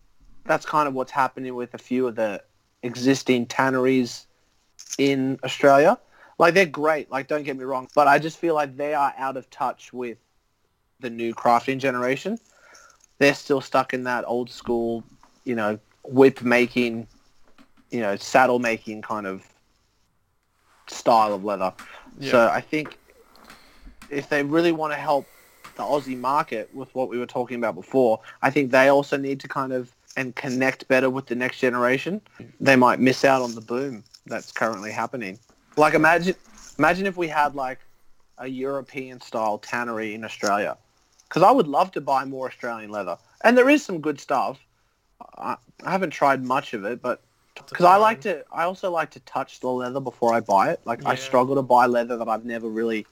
that's kind of what's happening with a few of the existing tanneries in Australia. Like they're great, like don't get me wrong, but I just feel like they are out of touch with the new crafting generation. They're still stuck in that old school, you know, whip making, you know, saddle making kind of style of leather. Yeah. So I think if they really want to help the Aussie market with what we were talking about before, I think they also need to kind of and connect better with the next generation. They might miss out on the boom that's currently happening. Like imagine imagine if we had like a European style tannery in Australia. Because I would love to buy more Australian leather. And there is some good stuff. I, I haven't tried much of it, but because I like to, I also like to touch the leather before I buy it. Like I struggle to buy leather that I've never really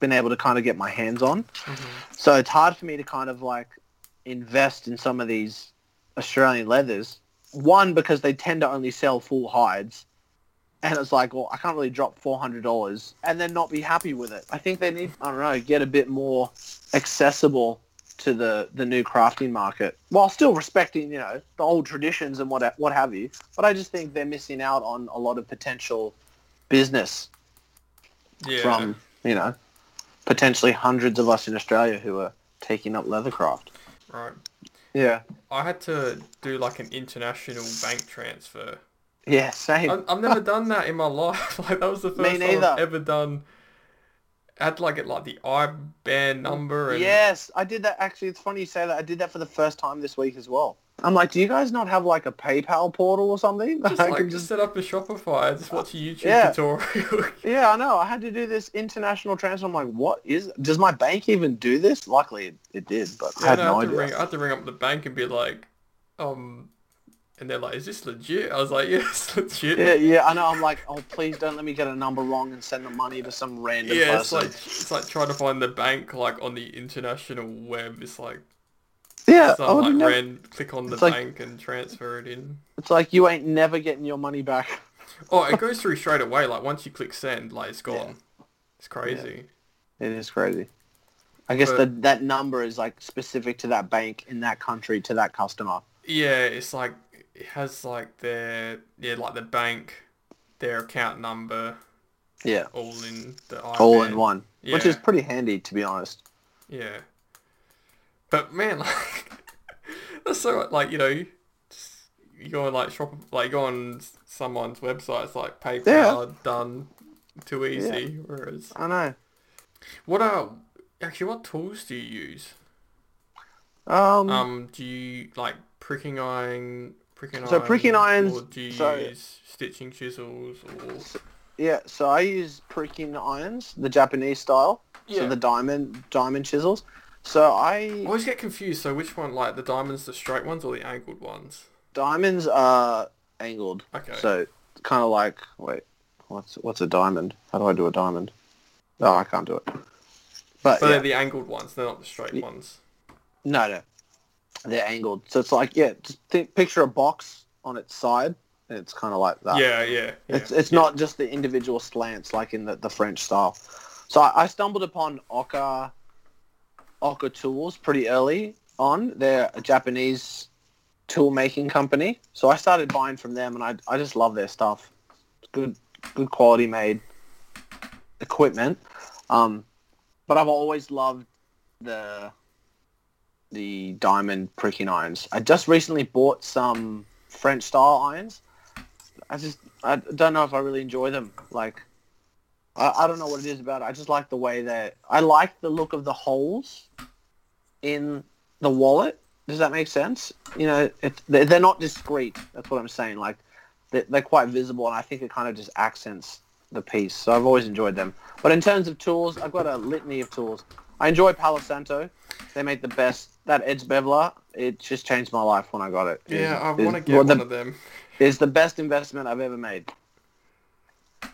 been able to kind of get my hands on. Mhm. So it's hard for me to kind of like invest in some of these Australian leathers. One, because they tend to only sell full hides. And it's like, well, I can't really drop $400 and then not be happy with it. I think they need, I don't know, get a bit more accessible to the, the new crafting market while still respecting, you know, the old traditions and what, what have you. But I just think they're missing out on a lot of potential business Yeah. from, you know, potentially hundreds of us in Australia who are taking up leathercraft. Right. Yeah. I had to do like an international bank transfer. Yeah, same. I, I've never done that in my life. Like that was the first time. I've ever done. I had to like get like the IBAN number and yes, I did that. Actually, it's funny you say that. I did that for the first time this week as well. I'm like, do you guys not have like a PayPal portal or something? just I like can just set up a Shopify. Just watch a YouTube Yeah. tutorial. Yeah, I know. I had to do this international transfer. I'm like, what is? Does my bank even do this? Luckily, it, it did, but I Yeah, had no, no I, had idea. ring, I had to ring up the bank and be like, um, and they're like, "Is this legit?" I was like, "Yeah, it's legit." Yeah, yeah, I know. I'm like, oh, please don't let me get a number wrong and send the money to some random Yeah, it's person. like it's like trying to find the bank like on the international web. It's like yeah, I would like never- ran click on the It's like- bank and transfer it in. It's like you ain't never getting your money back. Oh, it goes through straight away. Like once you click send, like it's gone. It's crazy. It is crazy. I guess that that number is like specific to that bank in that country to that customer. Yeah, it's like it has like their yeah like the bank, their account number, Yeah, all in the all in one, which is pretty handy to be honest. Yeah. But man, like that's so like you know, you go on like shop like go on someone's website, it's like PayPal Yeah. done too easy. Whereas I know. what are actually what tools do you use? Um, Um, do you like pricking iron, pricking So pricking irons- or do you so- use stitching chisels or yeah. So I use pricking irons, the Japanese style. Yeah. So the diamond diamond chisels. So I I always get confused. So which one, like the diamonds, the straight ones or the angled ones? diamonds are angled. Okay. So kind of like wait, what's what's a diamond? How do I do a diamond? Oh, I can't do it. But But yeah. they're the angled ones. They're not the straight ones. No, no. They're angled. So it's like, yeah, just think, picture a box on its side. And it's kind of like that. Yeah, yeah. yeah It's it's yeah. not just the individual slants like in the, the French style. So I, I stumbled upon Oka, Oka Tools pretty early on. They're a Japanese tool making company. So I started buying from them and I, I just love their stuff. It's good, good quality made equipment. Um, but I've always loved the the diamond pricking irons. I just recently bought some French style irons. I just I don't know if I really enjoy them. Like I, I don't know what it is about it. I just like the way that I like the look of the holes in the wallet. Does that make sense? You know, they're, not discreet. That's what I'm saying. Like they're quite visible, and I think it kind of just accents the piece. So I've always enjoyed them. But in terms of tools, I've got a litany of tools. I enjoy Palo Santo. They make the best. That Edge Beveler, it just changed my life when I got it. Yeah, I want to get one one of of them. it's the best investment I've ever made.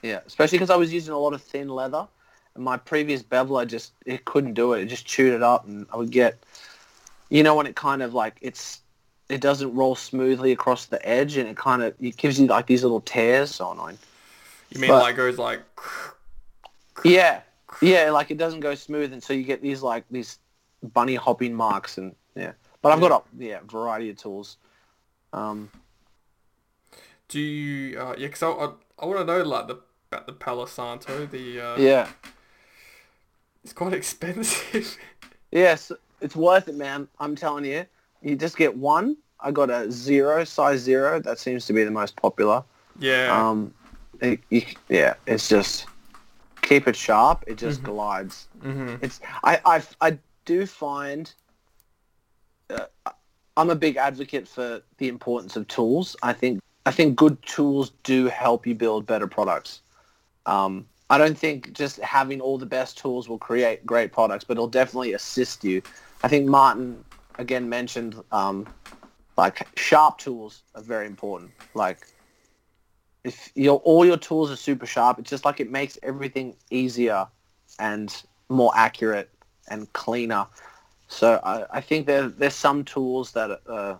Yeah, especially because I was using a lot of thin leather, and my previous beveler just it couldn't do it. It just chewed it up, and I would get, you know, when it kind of like it's it doesn't roll smoothly across the edge, and it kind of it gives you like these little tears. So annoying. You mean But- like goes like Yeah, yeah, like it doesn't go smooth, and so you get these like these bunny hopping marks, and yeah. But I've got a yeah variety of tools. Um, do you uh, yeah cuz I, I, I want to know like the about the Palo Santo the uh, yeah, it's quite expensive. yes, it's worth it, man. I'm telling you. You just get one. I got a zero size zero. That seems to be the most popular. yeah. Um, it, you, yeah, it's just keep it sharp. It just Mhm. glides. mhm. It's I I I do find uh, I'm a big advocate for the importance of tools. I think I think good tools do help you build better products. Um, I don't think just having all the best tools will create great products, but it'll definitely assist you. I think Martin again mentioned um, like sharp tools are very important. Like if your all your tools are super sharp, it's just like it makes everything easier and more accurate and cleaner. So I, I think there there's some tools that are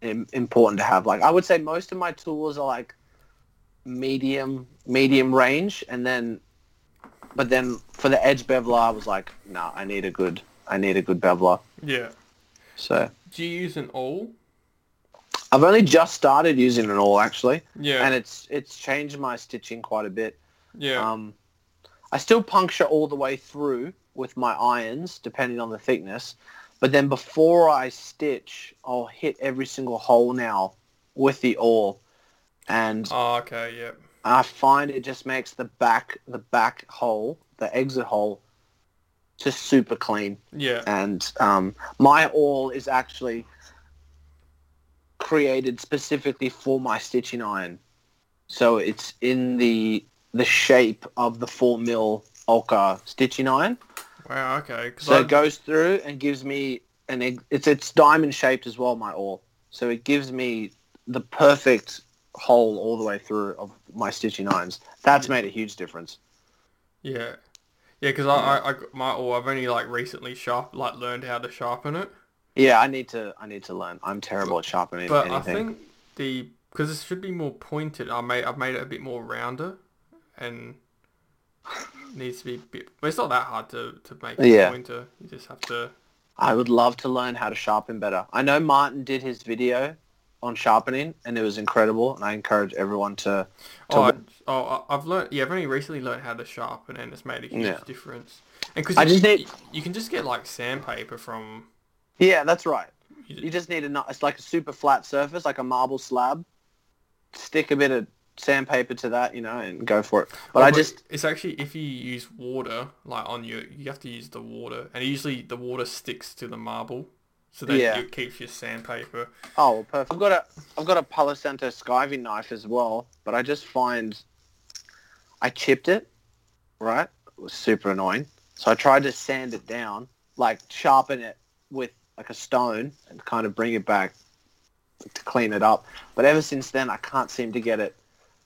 im- important to have. Like I would say most of my tools are like medium medium range, and then but then for the edge beveler, I was like, no, I need a good I need a good beveler. yeah. So Do you use an awl? I've only just started using an awl actually, Yeah. and it's it's changed my stitching quite a bit. yeah. Um, I still puncture all the way through with my irons, depending on the thickness. But then before I stitch, I'll hit every single hole now with the awl, and oh, okay. Yeah. I find it just makes the back the back hole, the exit hole, just super clean. Yeah. And um, my awl is actually created specifically for my stitching iron. So it's in the the shape of the four mil Olka stitching iron. Wow. Okay. So I- it goes through and gives me an. It's it's diamond shaped as well, my awl. So it gives me the perfect hole all the way through of my stitching irons. That's made a huge difference. Yeah, yeah, because I, I, I got my or I've only like recently sharp like learned how to sharpen it, Yeah, I need to I need to learn. I'm terrible at sharpening but anything. I think the because it should be more pointed. I made I've made it a bit more rounder, and needs to be bit. But it's not that hard to to make a Yeah. pointer. You just have to. I would love to learn how to sharpen better. I know Martin did his video on sharpening, and it was incredible. And I encourage everyone to. to Oh, I, oh, I've learned. Yeah, I've only recently learned how to sharpen, and it's made a huge Yeah. difference. And because I you, need- you can just get like sandpaper from. Yeah, that's right. You just need a. It's like a super flat surface, like a marble slab. Stick a bit of sandpaper to that, you know, and go for it. But Oh, I just it's actually if you use water like on your you have to use the water and usually the water sticks to the marble so that Yeah. it keeps your sandpaper Oh, well, perfect. I've got a I've got a Palo Santo skiving knife as well, but I just find I chipped it, right? It was super annoying. So I tried to sand it down, like sharpen it with like a stone and kind of bring it back to clean it up. But ever since then, I can't seem to get it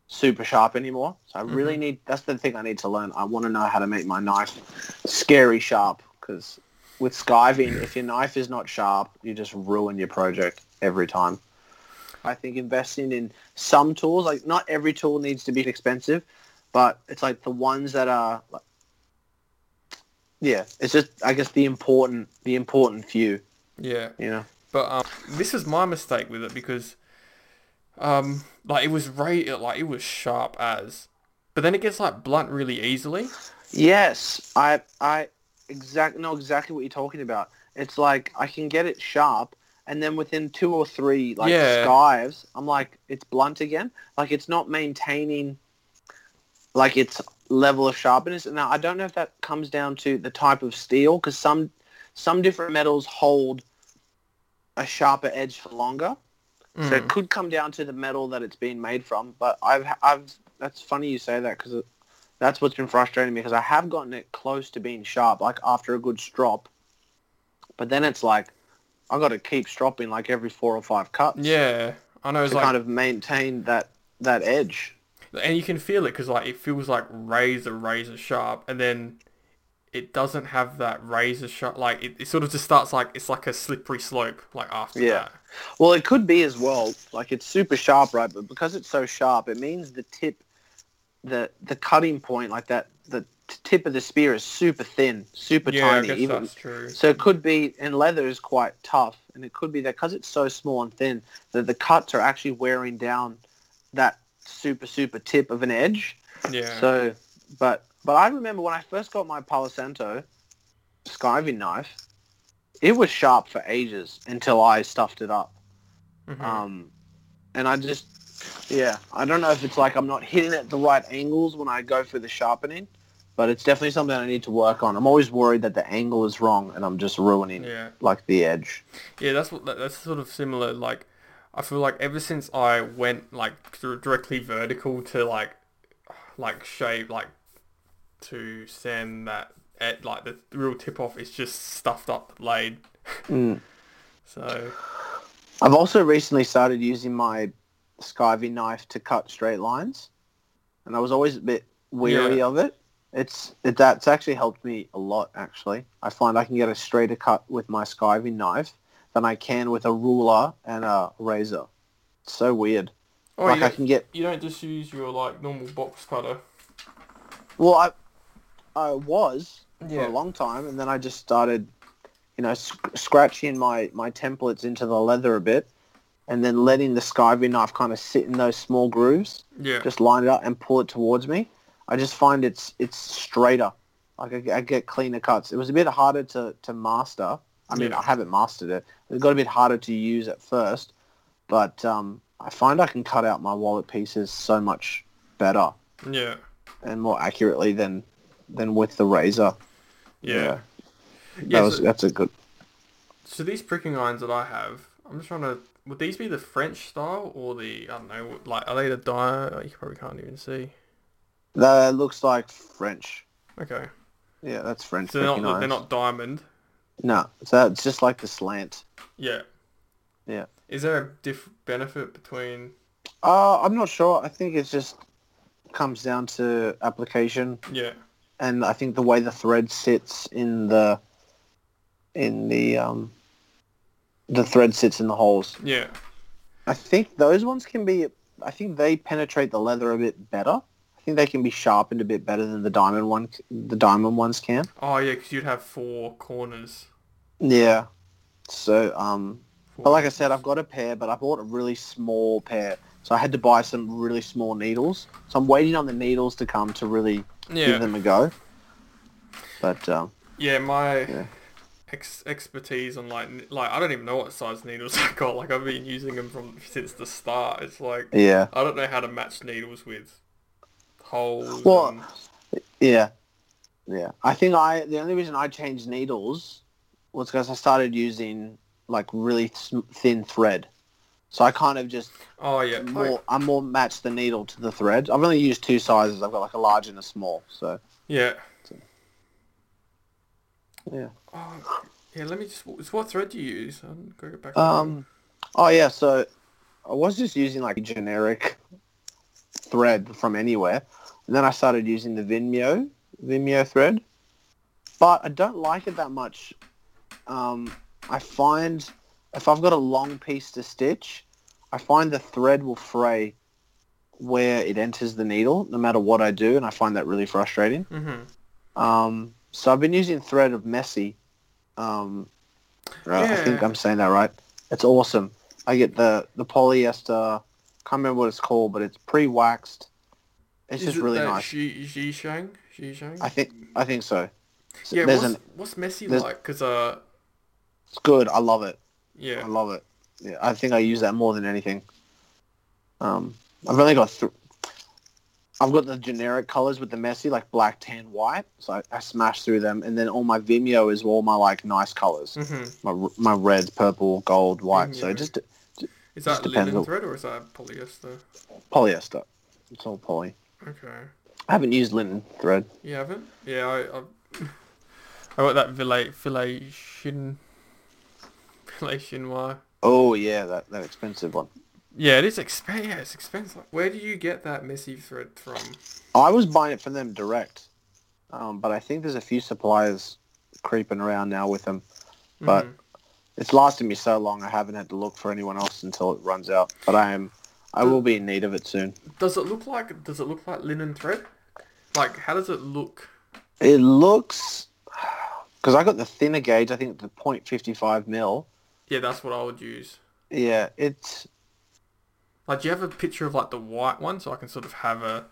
super sharp anymore. So I really mm-hmm. need, that's the thing I need to learn. I want to know how to make my knife scary sharp because with skiving, if your knife is not sharp, you just ruin your project every time. I think investing in some tools, like not every tool needs to be expensive, but it's like the ones that are, like, yeah, it's just I guess the important the important few, yeah you know. but um this is my mistake with it because um like it was right like it was sharp as but then it gets like blunt really easily Yes, I I exact know exactly what you're talking about. It's like I can get it sharp, and then within two or three like Yeah. skives, I'm like it's blunt again. Like it's not maintaining like its level of sharpness. Now I don't know if that comes down to the type of steel because some some different metals hold a sharper edge for longer. So Mm. it could come down to the metal that it's being made from. But I've, I've, that's funny you say that because that's what's been frustrating me because I have gotten it close to being sharp, like after a good strop. But then it's like, I got to keep stropping like every four or five cuts yeah I know it's to like kind of maintain that, that edge. and you can feel it because like it feels like razor razor sharp and then it doesn't have that razor sharp. Like it, it sort of just starts like it's like a slippery slope. Like after Yeah. that. Well, it could be as well. Like it's super sharp, right? But because it's so sharp, it means the tip, the the cutting point, like that, the tip of the spear is super thin, super Yeah, I tiny. guess Even that's true. so, it could be, and leather is quite tough, and it could be that because it's so small and thin, that the cuts are actually wearing down that super super tip of an edge. Yeah. So, but but I remember when I first got my Palo Santo skiving knife, it was sharp for ages until I stuffed it up. Mhm. Um, and I just, yeah, I don't know if it's like I'm not hitting at the right angles when I go for the sharpening, but it's definitely something I need to work on. I'm always worried that the angle is wrong and I'm just ruining yeah. like the edge. Yeah, that's what that's sort of similar. Like, I feel like ever since I went like directly vertical to like, like shave like, to send that at like the real tip off, is just stuffed up the blade. Mm. So I've also recently started using my skiving knife to cut straight lines, and I was always a bit weary Yeah. of it. It's it, that's actually helped me a lot. Actually, I find I can get a straighter cut with my skiving knife than I can with a ruler and a razor. It's so weird. oh, like I can get you don't just use your like normal box cutter. well, I I was for a long time, and then I just started, you know, sc- scratching my my templates into the leather a bit, and then letting the skiving knife kind of sit in those small grooves. Yeah. just line it up and pull it towards me. I just find it's it's straighter. Like I, get- I get cleaner cuts. It was a bit harder to, to master. I mean, Yeah. I haven't mastered it. It got a bit harder to use at first, but um, I find I can cut out my wallet pieces so much better yeah. and more accurately than than with the razor. Yeah. That Yeah, was so- that's a good. So these pricking irons that I have, I'm just trying to. Would these be the French style or the I don't know? Like are they the die? You probably can't even see. That looks like French. Okay. Yeah, that's French. So they're not they're not diamond. No, so it's just like the slant. Yeah. Yeah. Is there a diff benefit between? Uh, I'm not sure. I think it just comes down to application, Yeah. And I think the way the thread sits in the in the um the thread sits in the holes. Yeah. I think those ones can be. I think they penetrate the leather a bit better. I think they can be sharpened a bit better than the diamond one. The diamond ones can. Oh yeah, because you'd have four corners. Yeah. So um, Four but like I said, I've got a pair, but I bought a really small pair, so I had to buy some really small needles. So I'm waiting on the needles to come to really Yeah. give them a go. But um, Yeah, my Yeah. Ex- expertise on like like I don't even know what size needles I got. Like I've been using them from since the start. It's like yeah, I don't know how to match needles with holes. Well, and- yeah, yeah. I think I the only reason I changed needles was because I started using like really thin thread. So I kind of just oh yeah, more I more match the needle to the thread. I've only used two sizes. I've got like a large and a small. So yeah. yeah. Oh, yeah. Let me just. What thread do you use? I'll go back. Um. Oh yeah. So I was just using like a generic thread from anywhere, and then I started using the Vinymo Vinymo thread, but I don't like it that much. Um, I find if I've got a long piece to stitch, I find the thread will fray where it enters the needle, no matter what I do, and I find that really frustrating. Mm-hmm. Um, so I've been using thread of Meisi. Um, right, I think I'm saying that right. It's awesome. I get the the polyester. Can't remember what it's called, but it's pre-waxed. It's Is just it really nice. Xi Xishang? Xishang? I think I think so. So Yeah. What's, an, what's Meisi like? Cause uh, it's good. I love it. Yeah. I love it. Yeah, I think I use that more than anything. Um, I've only got th- I've got the generic colors with the Meisi, like black, tan, white. So I, I smash through them, and then all my Vinymo is all my like nice colors. Mm-hmm. my my red, purple, gold, white. So Mhm. just Is that depends linen on- thread or is that polyester? polyester. It's all poly. Okay. I haven't used linen thread. You haven't? Yeah, I I, I got that Filet Fil au Chinois. Oh yeah, that that expensive one. Yeah, it is expensive. Yeah, it's expensive. Where do you get that Meisi thread from? I was buying it from them direct. um, but I think there's a few suppliers creeping around now with them. But Mhm. it's lasted me so long, I haven't had to look for anyone else until it runs out. But I am, I will be in need of it soon. Does it look like does it look like linen thread? Like how does it look? It looks, because I got the thinner gauge, I think the .55 mil. Yeah, that's what I would use. Yeah, it's. Like, do you have a picture of like the white one so I can sort of have a,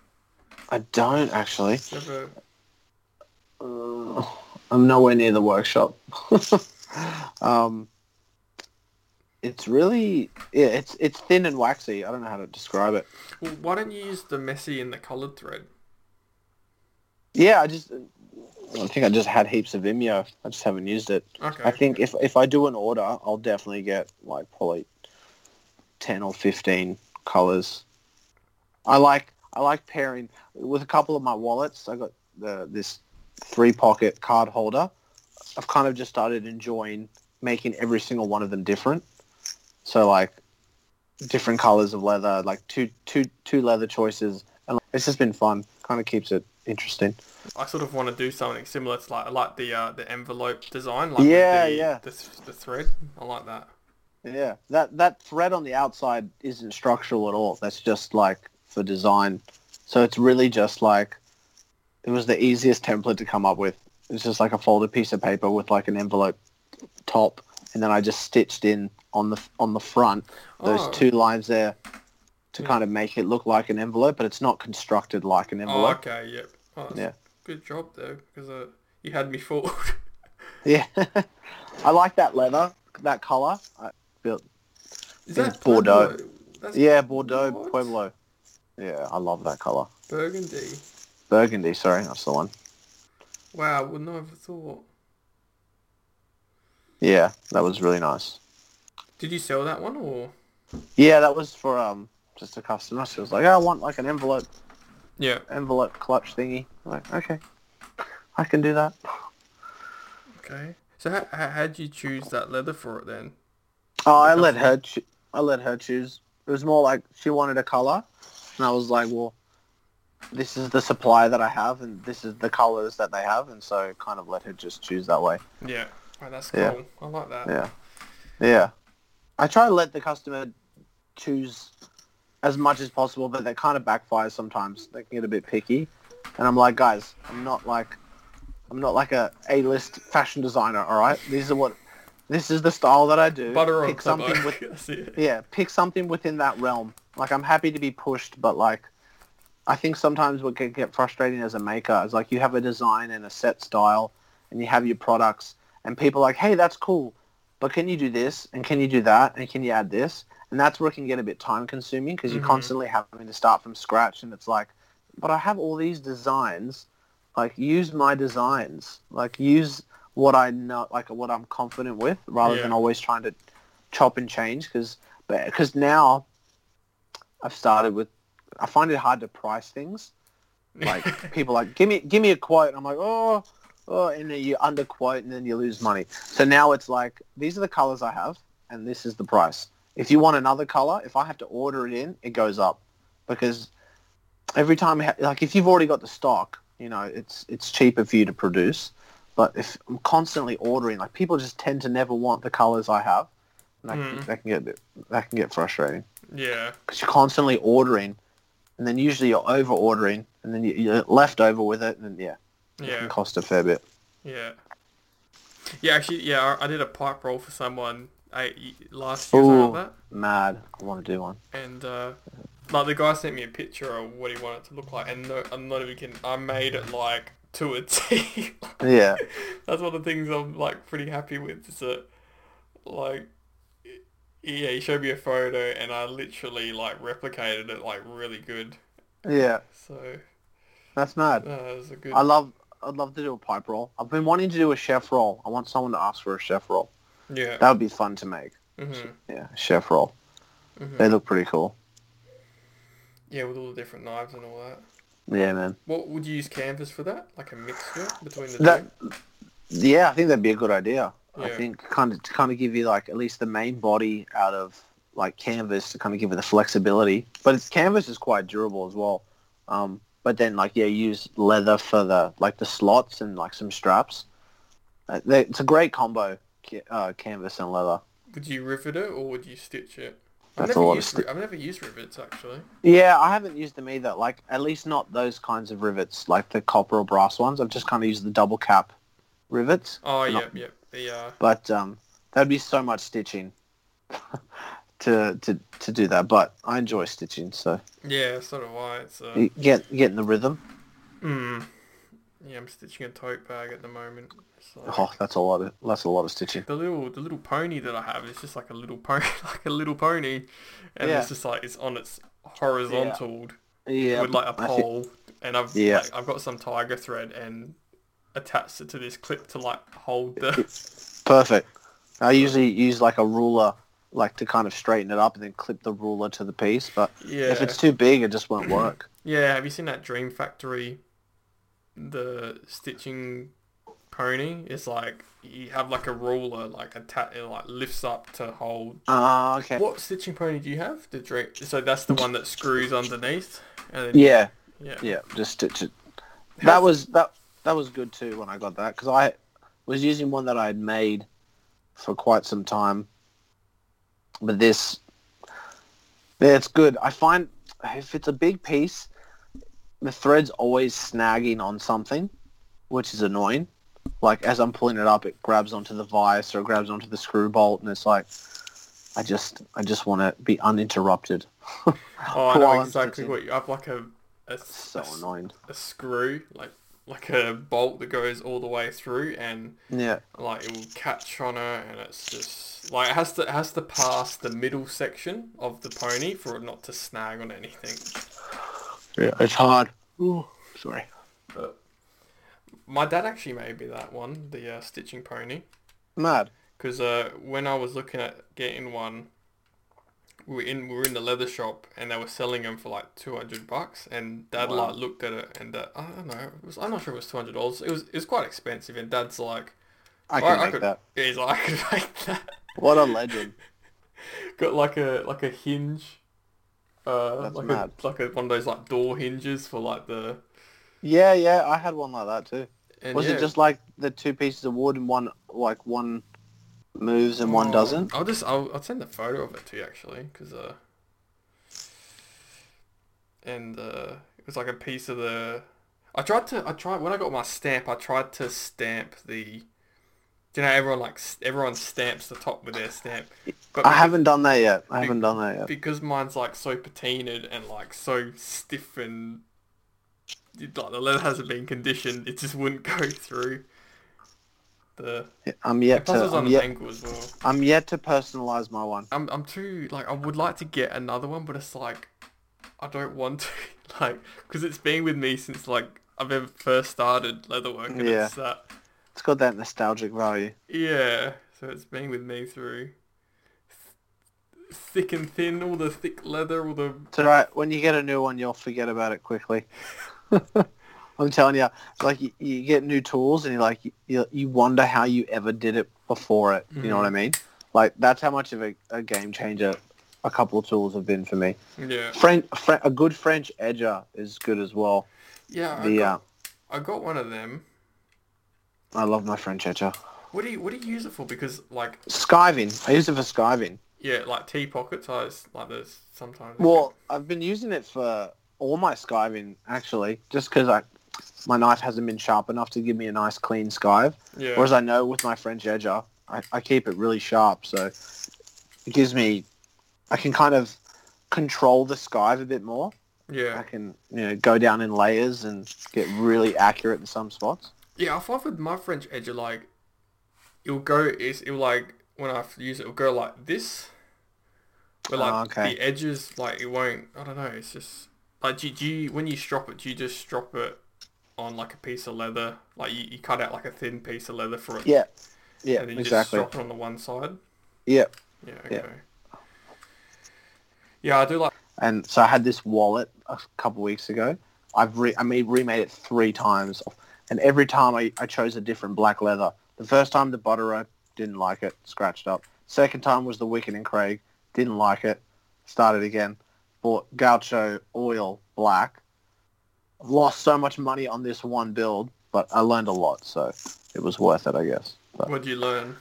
I don't actually. have a Uh, I'm nowhere near the workshop. um, it's really yeah, it's it's thin and waxy. I don't know how to describe it. well, why don't you use the Meisi and the coloured thread? Yeah, I just I think I just had heaps of Vinymo. I just haven't used it. Okay. I think if if I do an order, I'll definitely get like probably ten or fifteen colors. I like I like pairing with a couple of my wallets. I got the this three pocket card holder. I've kind of just started enjoying making every single one of them different. So like different colors of leather, like two two two leather choices, and it's just been fun. Kind of keeps it interesting. I sort of want to do something similar to like I like the uh, the envelope design. Like Yeah, the, yeah. The, the thread. I like that. Yeah, that that thread on the outside isn't structural at all. That's just like for design. So it's really just like it was the easiest template to come up with. It's just like a folded piece of paper with like an envelope top, and then I just stitched in on the on the front those Oh. two lines there to Yeah. kind of make it look like an envelope, but it's not constructed like an envelope. Oh, envelope. okay. Yep. Oh, Yeah. Good job though, because uh, you had me fooled. Yeah, I like that leather, that color. I built. Is that Bordeaux. Pueblo? That's Yeah, Bordeaux What? Pueblo. Yeah, I love that color. Burgundy. Burgundy, sorry, that's the one. Wow, wouldn't have thought. Yeah, that was really nice. Did you sell that one or? Yeah, that was for um just a customer. She was like, "Oh, I want like an envelope Yeah. envelope clutch thingy. I'm like, okay, I can do that. Okay. So how, how how'd you choose that leather for it then? Oh, I let her. Cho- I let her choose. It was more like she wanted a color, and I was like, well, this is the supply that I have, and this is the colors that they have, and so kind of let her just choose that way. Yeah. Oh, that's cool. Yeah. I like that. Yeah, yeah. I try to let the customer choose as much as possible, but that kind of backfires sometimes. They can get a bit picky, and I'm like, guys, I'm not like, I'm not like a A-list fashion designer. All right, these are what, this is the style that I do. Butter on Pick something with, yeah, pick something within that realm. Like I'm happy to be pushed, but like, I think sometimes what can get frustrating as a maker is like you have a design and a set style, and you have your products, and people are like, hey, that's cool, but can you do this and can you do that and can you add this? And that's where it can get a bit time consuming because you're Mhm. constantly having to start from scratch, and it's like, but I have all these designs, like use my designs, like use what I know, like what I'm confident with, rather than always trying to chop and change because because now I've started with I find it hard to price things. Like people like give me give me a quote. I'm like oh oh, and then you underquote and then you lose money. So now it's like these are the colors I have and this is the price. If you want another color, if I have to order it in, it goes up because every time like if you've already got the stock, you know it's it's cheaper for you to produce. But if I'm constantly ordering, like people just tend to never want the colors I have, and that, Mm. can, that can get bit, that can get frustrating Yeah. because you're constantly ordering, and then usually you're over ordering, and then you, you're left over with it, and yeah, it Yeah. can cost a fair bit. Yeah. Yeah, actually, yeah, I, I did a pipe roll for someone eight, last year Ooh. Mad, I want to do one. and uh, like the guy sent me a picture of what he wanted it to look like, and no, I'm not even kidding. I made it like to a T. Yeah, That's one of the things I'm like pretty happy with. Is that like, yeah, he showed me a photo, and I literally like replicated it like really good. yeah, So that's mad. uh, it was a good. I love, I'd love to do a pipe roll. I've been wanting to do a chef roll. I want someone to ask for a chef roll. Yeah. That would be fun to make. hmm Yeah, chef roll. hmm They look pretty cool. Yeah, with all the different knives and all that. Yeah, man. What would you use canvas for that? Like a mixture between the That, two? yeah, I think that'd be a good idea. I think kind of to kind of give you like at least the main body out of like canvas to kind of give it the flexibility. But it's canvas is quite durable as well. Um, but then like yeah, use leather for the like the slots and like some straps. Uh, they- it's a great combo, uh, canvas and leather. Would you rivet it or would you stitch it? I've That's a never lot of used sti- I've never used rivets actually. Yeah, I haven't used them either. Like at least not those kinds of rivets, like the copper or brass ones. I've just kind of used the double cap rivets. Oh yeah, not- yeah, the uh, But um, that'd be so much stitching to to to do that. But I enjoy stitching, so yeah, so do I. It's uh, you get get in the rhythm. mm, yeah, I'm stitching a tote bag at the moment. So Oh, that's a lot of that's a lot of stitching. the little the little pony that I have is just like a little pony, like a little pony, and Yeah. it's just like it's on its horizontal Yeah, with like a pole, and I've Yeah. like, I've got some tiger thread and attached it to this clip to like hold the. Perfect. I usually use like a ruler, like to kind of straighten it up and then clip the ruler to the piece. But Yeah. if it's too big, it just won't work. Yeah, have you seen that Dream Factory? The stitching pony. is like you have like a ruler, like a ta- it like lifts up to hold. Ah, okay. What stitching pony do you have? The drink. So that's the one that screws underneath. And then, Yeah, yeah. yeah. Just stitch it. How's- That was that. That was good too when I got that because I was using one that I had made for quite some time. But this, yeah, it's good. I find if it's a big piece, the thread's always snagging on something, which is annoying. Like as I'm pulling it up, it grabs onto the vise or it grabs onto the screw bolt, and it's like, I just, I just want to be uninterrupted. Oh, I know exactly what you have. Like a a, So a annoying. a screw, like like a bolt that goes all the way through, and Yeah. like it will catch on her, and it's just like it has to it has to pass the middle section of the pony for it not to snag on anything. Yeah, it's hard. Ooh, sorry. But my dad actually made me that one, the uh, stitching pony, Mad. because uh, when I was looking at getting one, we were in we were in the leather shop and they were selling them for like two hundred bucks, and dad Wow. like looked at it and uh, I don't know, it was, I'm not sure it was two hundred dollars. It was it was quite expensive, and dad's like, I "Oh, can I make could- that. he's like, I could make that. What a legend. Got like a like a hinge. Uh, That's like mad. a like a one of those like door hinges for like the Yeah, yeah, I had one like that too. and Was yeah. it just like the two pieces of wood and one like one moves and one Oh, doesn't? I'll just I'll, I'll send a photo of it to you actually, because uh, and uh, it was like a piece of the. I tried to I tried when I got my stamp. I tried to stamp the. You know, everyone like everyone stamps the top with their stamp. But I because- haven't done that yet. I haven't done that yet. because mine's like so patinaed and like so stiff and like the leather hasn't been conditioned, it just wouldn't go through. The I'm yet to on I'm yet, angle as well. I'm yet to personalize my one. I'm I'm too like I would like to get another one, but it's like I don't want to like because it's been with me since like I've ever first started leatherwork, and Yeah. it's that It's got that nostalgic value. yeah. So it's been with me through thick and thin, all the thick leather, all the It's alright. When you get a new one, you'll forget about it quickly. I'm telling you, like you, you get new tools and you're like, you, you wonder how you ever did it before it. You know what I mean? Like that's how much of a, a game changer a couple of tools have been for me. yeah French, Fre- a good French edger is good as well. yeah. I The uh, I got one of them. I love my French edger. What do you what do you use it for? Because like Skiving. I use it for skiving. yeah, like tea pockets. I s- like there's sometimes. Well, I've been using it for all my skiving actually, just because I my knife hasn't been sharp enough to give me a nice clean skive. yeah. Whereas I know with my French edger, I, I keep it really sharp, so it gives me I can kind of control the skive a bit more. Yeah. I yeah. can you know go down in layers and get really accurate in some spots. Yeah, I find with my French edger, like, it'll go, it's, it'll like, when I use it, it'll go like this. But like, Oh, okay. the edges, like, it won't, I don't know, it's just, like, do, do you, when you strop it, do you just strop it on like a piece of leather? Like, you, you cut out like a thin piece of leather for it. Yeah, yeah, And then you exactly. just strop it on the one side? Yeah, Yeah, okay. Yeah, I do like, and so I had this wallet a couple weeks ago. I've re- I made remade it three times, and every time I, I chose a different black leather. The first time the Buttero didn't like it, scratched up. Second time was the Wickett and Craig, didn't like it, started again. Bought Gaucho Oil Black, I've lost so much money on this one build, but I learned a lot, so it was worth it, I guess. But, What did you learn?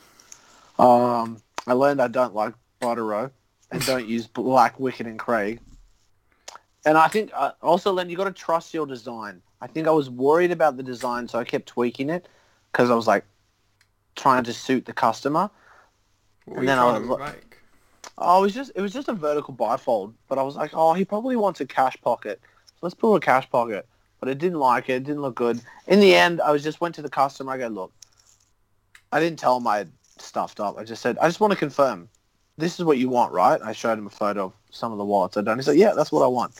um, I learned I don't like Buttero and don't use Black Wickett and Craig. And I think uh, also, Len, you got to trust your design. I think I was worried about the design, so I kept tweaking it because I was like trying to suit the customer. What And you then I was make? Oh, it was just it was just a vertical bifold, but I was like, oh, he probably wants a cash pocket, so let's put a cash pocket. But it didn't like it. It didn't look good. In the end, I was just went to the customer. I go, look, I didn't tell him I had stuffed up. I just said, I just want to confirm, this is what you want, right? I showed him a photo of some of the wallets I'd done. He said, yeah, that's what I want.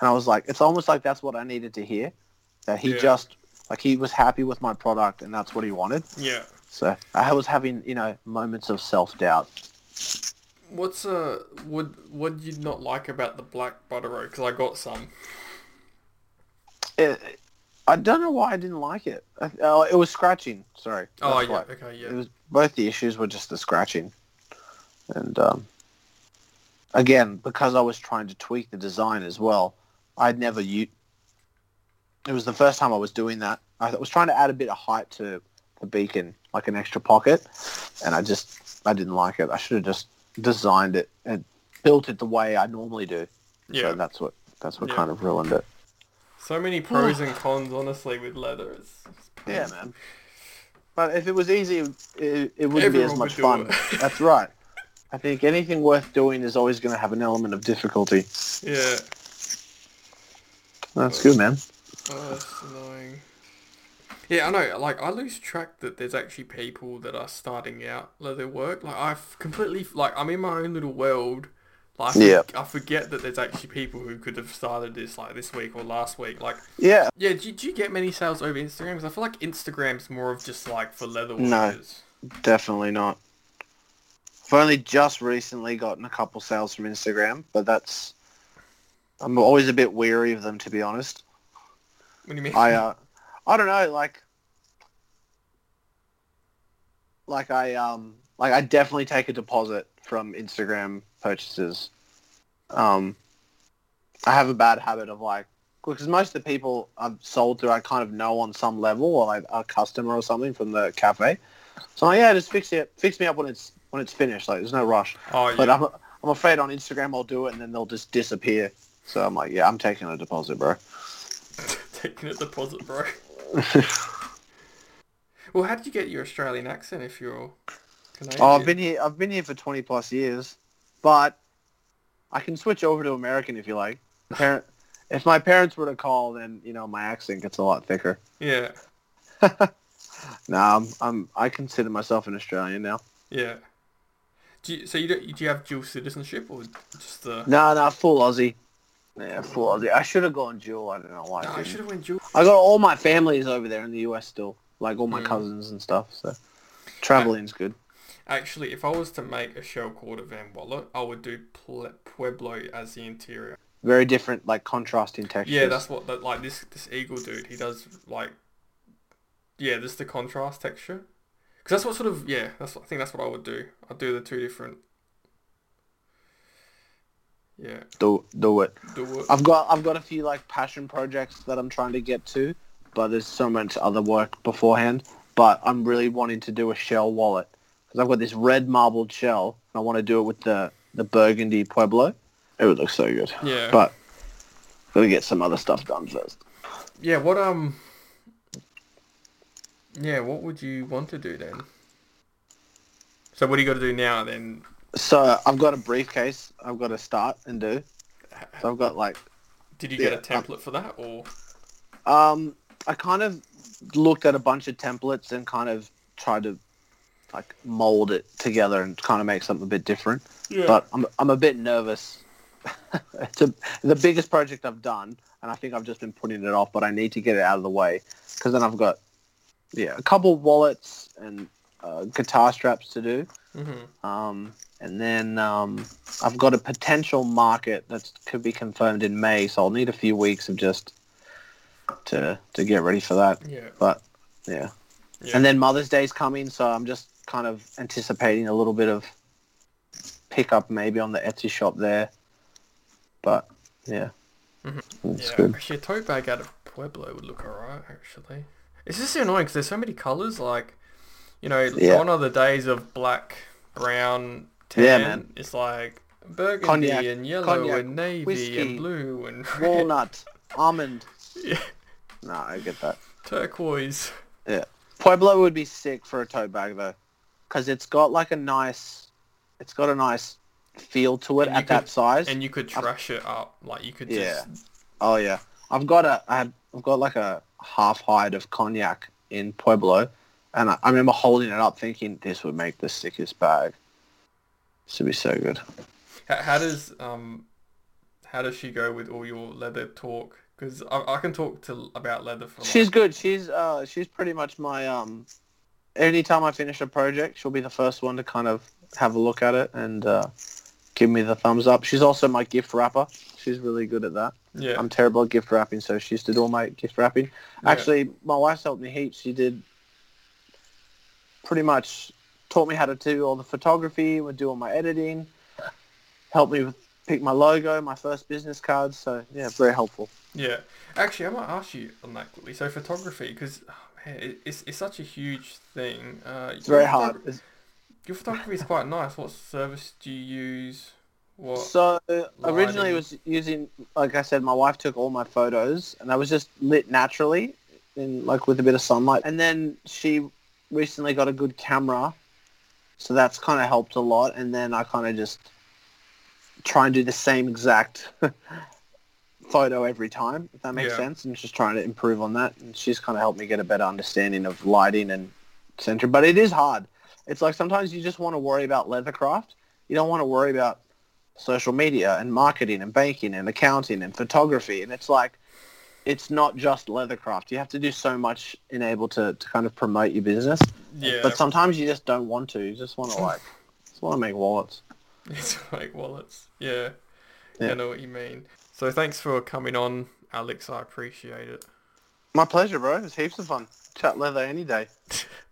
And I was like, it's almost like that's what I needed to hear, that he Yeah. just like he was happy with my product and that's what he wanted. Yeah. So I was having you know moments of self doubt. What's uh what what did you not like about the black Buttero? Because I got some. it, I don't know why I didn't like it. I- Oh, it was scratching. Sorry. Oh That's yeah. why. Okay. It was both the issues were just the scratching, and um, again because I was trying to tweak the design as well. I'd never u It was the first time I was doing that. I was trying to add a bit of height to the beacon, like an extra pocket, and I just I didn't like it. I should have just designed it and built it the way I normally do. Yeah. So that's what that's what Yeah. kind of ruined it. So many pros and cons, honestly, with leather. It's, it's Yeah, man. But if it was easy, it, it wouldn't be as much fun. That's right. I think anything worth doing is always going to have an element of difficulty. Yeah. That's good, man. Oh, that's annoying. Yeah, I know. Like, I lose track that there's actually people that are starting out leather work. Like, I've completely like I'm in my own little world. Like, I Yeah. I forget that there's actually people who could have started this like this week or last week. Like, Yeah. yeah, do, you- do you get many sales over Instagram? 'Cause I feel like Instagram's more of just like for leather No. workers. Definitely not. I've only just recently gotten a couple sales from Instagram, but that's... I'm always a bit weary of them, to be honest. What do you mean? I, uh, I don't know, like... Like, I, um... Like, I definitely take a deposit from Instagram purchases. Um, I have a bad habit of, like... Because most of the people I've sold to, I kind of know on some level, or like a customer or something from the cafe. So I'm like, yeah, just fix it. Fix me up when it's when it's finished. Like, there's no rush. oh yeah. But I'm I'm afraid on Instagram I'll do it and then they'll just disappear. So I'm like, yeah, I'm taking a deposit, bro. Taking a deposit, bro. Well, how did you get your Australian accent if you're Canadian? oh, I've been here. I've been here for 20 plus years, but I can switch over to American if you like. Parent, if my parents were to call, then you know my accent gets a lot thicker. Yeah, Nah, I'm, I'm I consider myself an Australian now. yeah. Do you, so you don't, do you have dual citizenship or just the? No, no, full Aussie. Yeah. I should have gone dual. I don't know why. I No, I didn't. should have went dual. I got all my families over there in the US still, like all my Mm. cousins and stuff. So traveling's good. Actually, if I was to make a shell cordovan wallet, I would do Ple- Pueblo as the interior. Very different, like contrasting textures. Yeah, that's what that like this this eagle dude. He does like. Yeah, this the contrast texture. Because that's what sort of yeah. That's what, I think that's what I would do. I'd do the two different. Yeah, do do it. do it. I've got I've got a few like passion projects that I'm trying to get to, but there's so much other work beforehand. But I'm really wanting to do a shell wallet because I've got this red marbled shell and I want to do it with the the burgundy pueblo. It would look so good. Yeah. But gotta get some other stuff done first. Yeah, what um Yeah, what would you want to do then? So what do you got to do now then? So I've got a briefcase I've got to start and do. So I've got like Did you get a Yeah, um, template for that or Um, I kind of looked at a bunch of templates and kind of tried to like mold it together and kind of make something a bit different. Yeah. But I'm I'm a bit nervous. it's a, the biggest project I've done, and I think I've just been putting it off. But I need to get it out of the way because then I've got yeah a couple wallets and uh, guitar straps to do. Hmm Um, and then um, I've got a potential market that could be confirmed in May, so I'll need a few weeks of just to to get ready for that. Yeah. But yeah. Yeah. and then Mother's Day's coming, so I'm just kind of anticipating a little bit of pickup maybe on the Etsy shop there. But yeah, Mhm. it's yeah. good. Actually, a tote bag out of Pueblo would look alright, actually. It's just annoying because there's so many colours. Like, you know, Yeah. gone are the days of black, brown, tan. Yeah, man. It's like burgundy Cognac- and yellow cognac, and navy whiskey, and blue and red. Walnut, almond. Yeah, No, I get that. turquoise. Yeah. Pueblo would be sick for a tote bag though, because it's got like a nice, it's got a nice feel to it And at that could- size. And you could trash it up. Like, you could Yeah. just... Oh yeah, I've got a, I've got like a half hide of cognac in Pueblo, and I, I remember holding it up thinking this would make the sickest bag. This would be so good. How, how does um, how does she go with all your leather talk? Because I, I can talk to about leather for. She's like, good. She's uh, she's pretty much my um. Anytime I finish a project, she'll be the first one to kind of have a look at it and uh, give me the thumbs up. She's also my gift wrapper. She's really good at that. yeah. I'm terrible at gift wrapping, so she used to do all my gift wrapping. Yeah. Actually, my wife's helped me heaps. She did pretty much taught me how to do all the photography, would do all my editing, helped me with pick my logo, my first business cards. So yeah, very helpful. Yeah, actually, I might ask you on that quickly. So photography, because oh, it's it's such a huge thing. Uh, It's very hard. It's- Your photography is quite nice. What service do you use? What? So originally lighting? it was using, like I said, my wife took all my photos, and I was just lit naturally, in like with a bit of sunlight. And then she recently got a good camera, so that's kind of helped a lot. And then I kind of just try and do the same exact photo every time, if that makes Yeah. sense, and just trying to improve on that. And she's kind of helped me get a better understanding of lighting and center. But it is hard. It's like sometimes you just want to worry about leathercraft. You don't want to worry about social media and marketing and banking and accounting and photography. And it's like, it's not just leathercraft. You have to do so much in able to, to kind of promote your business. yeah, But sometimes you just don't want to. You just want to like, just want to make wallets. it's like wallets. Yeah, Yeah. I know what you mean. So thanks for coming on, Alex. I appreciate it. My pleasure, bro. It was heaps of fun. Chat leather any day.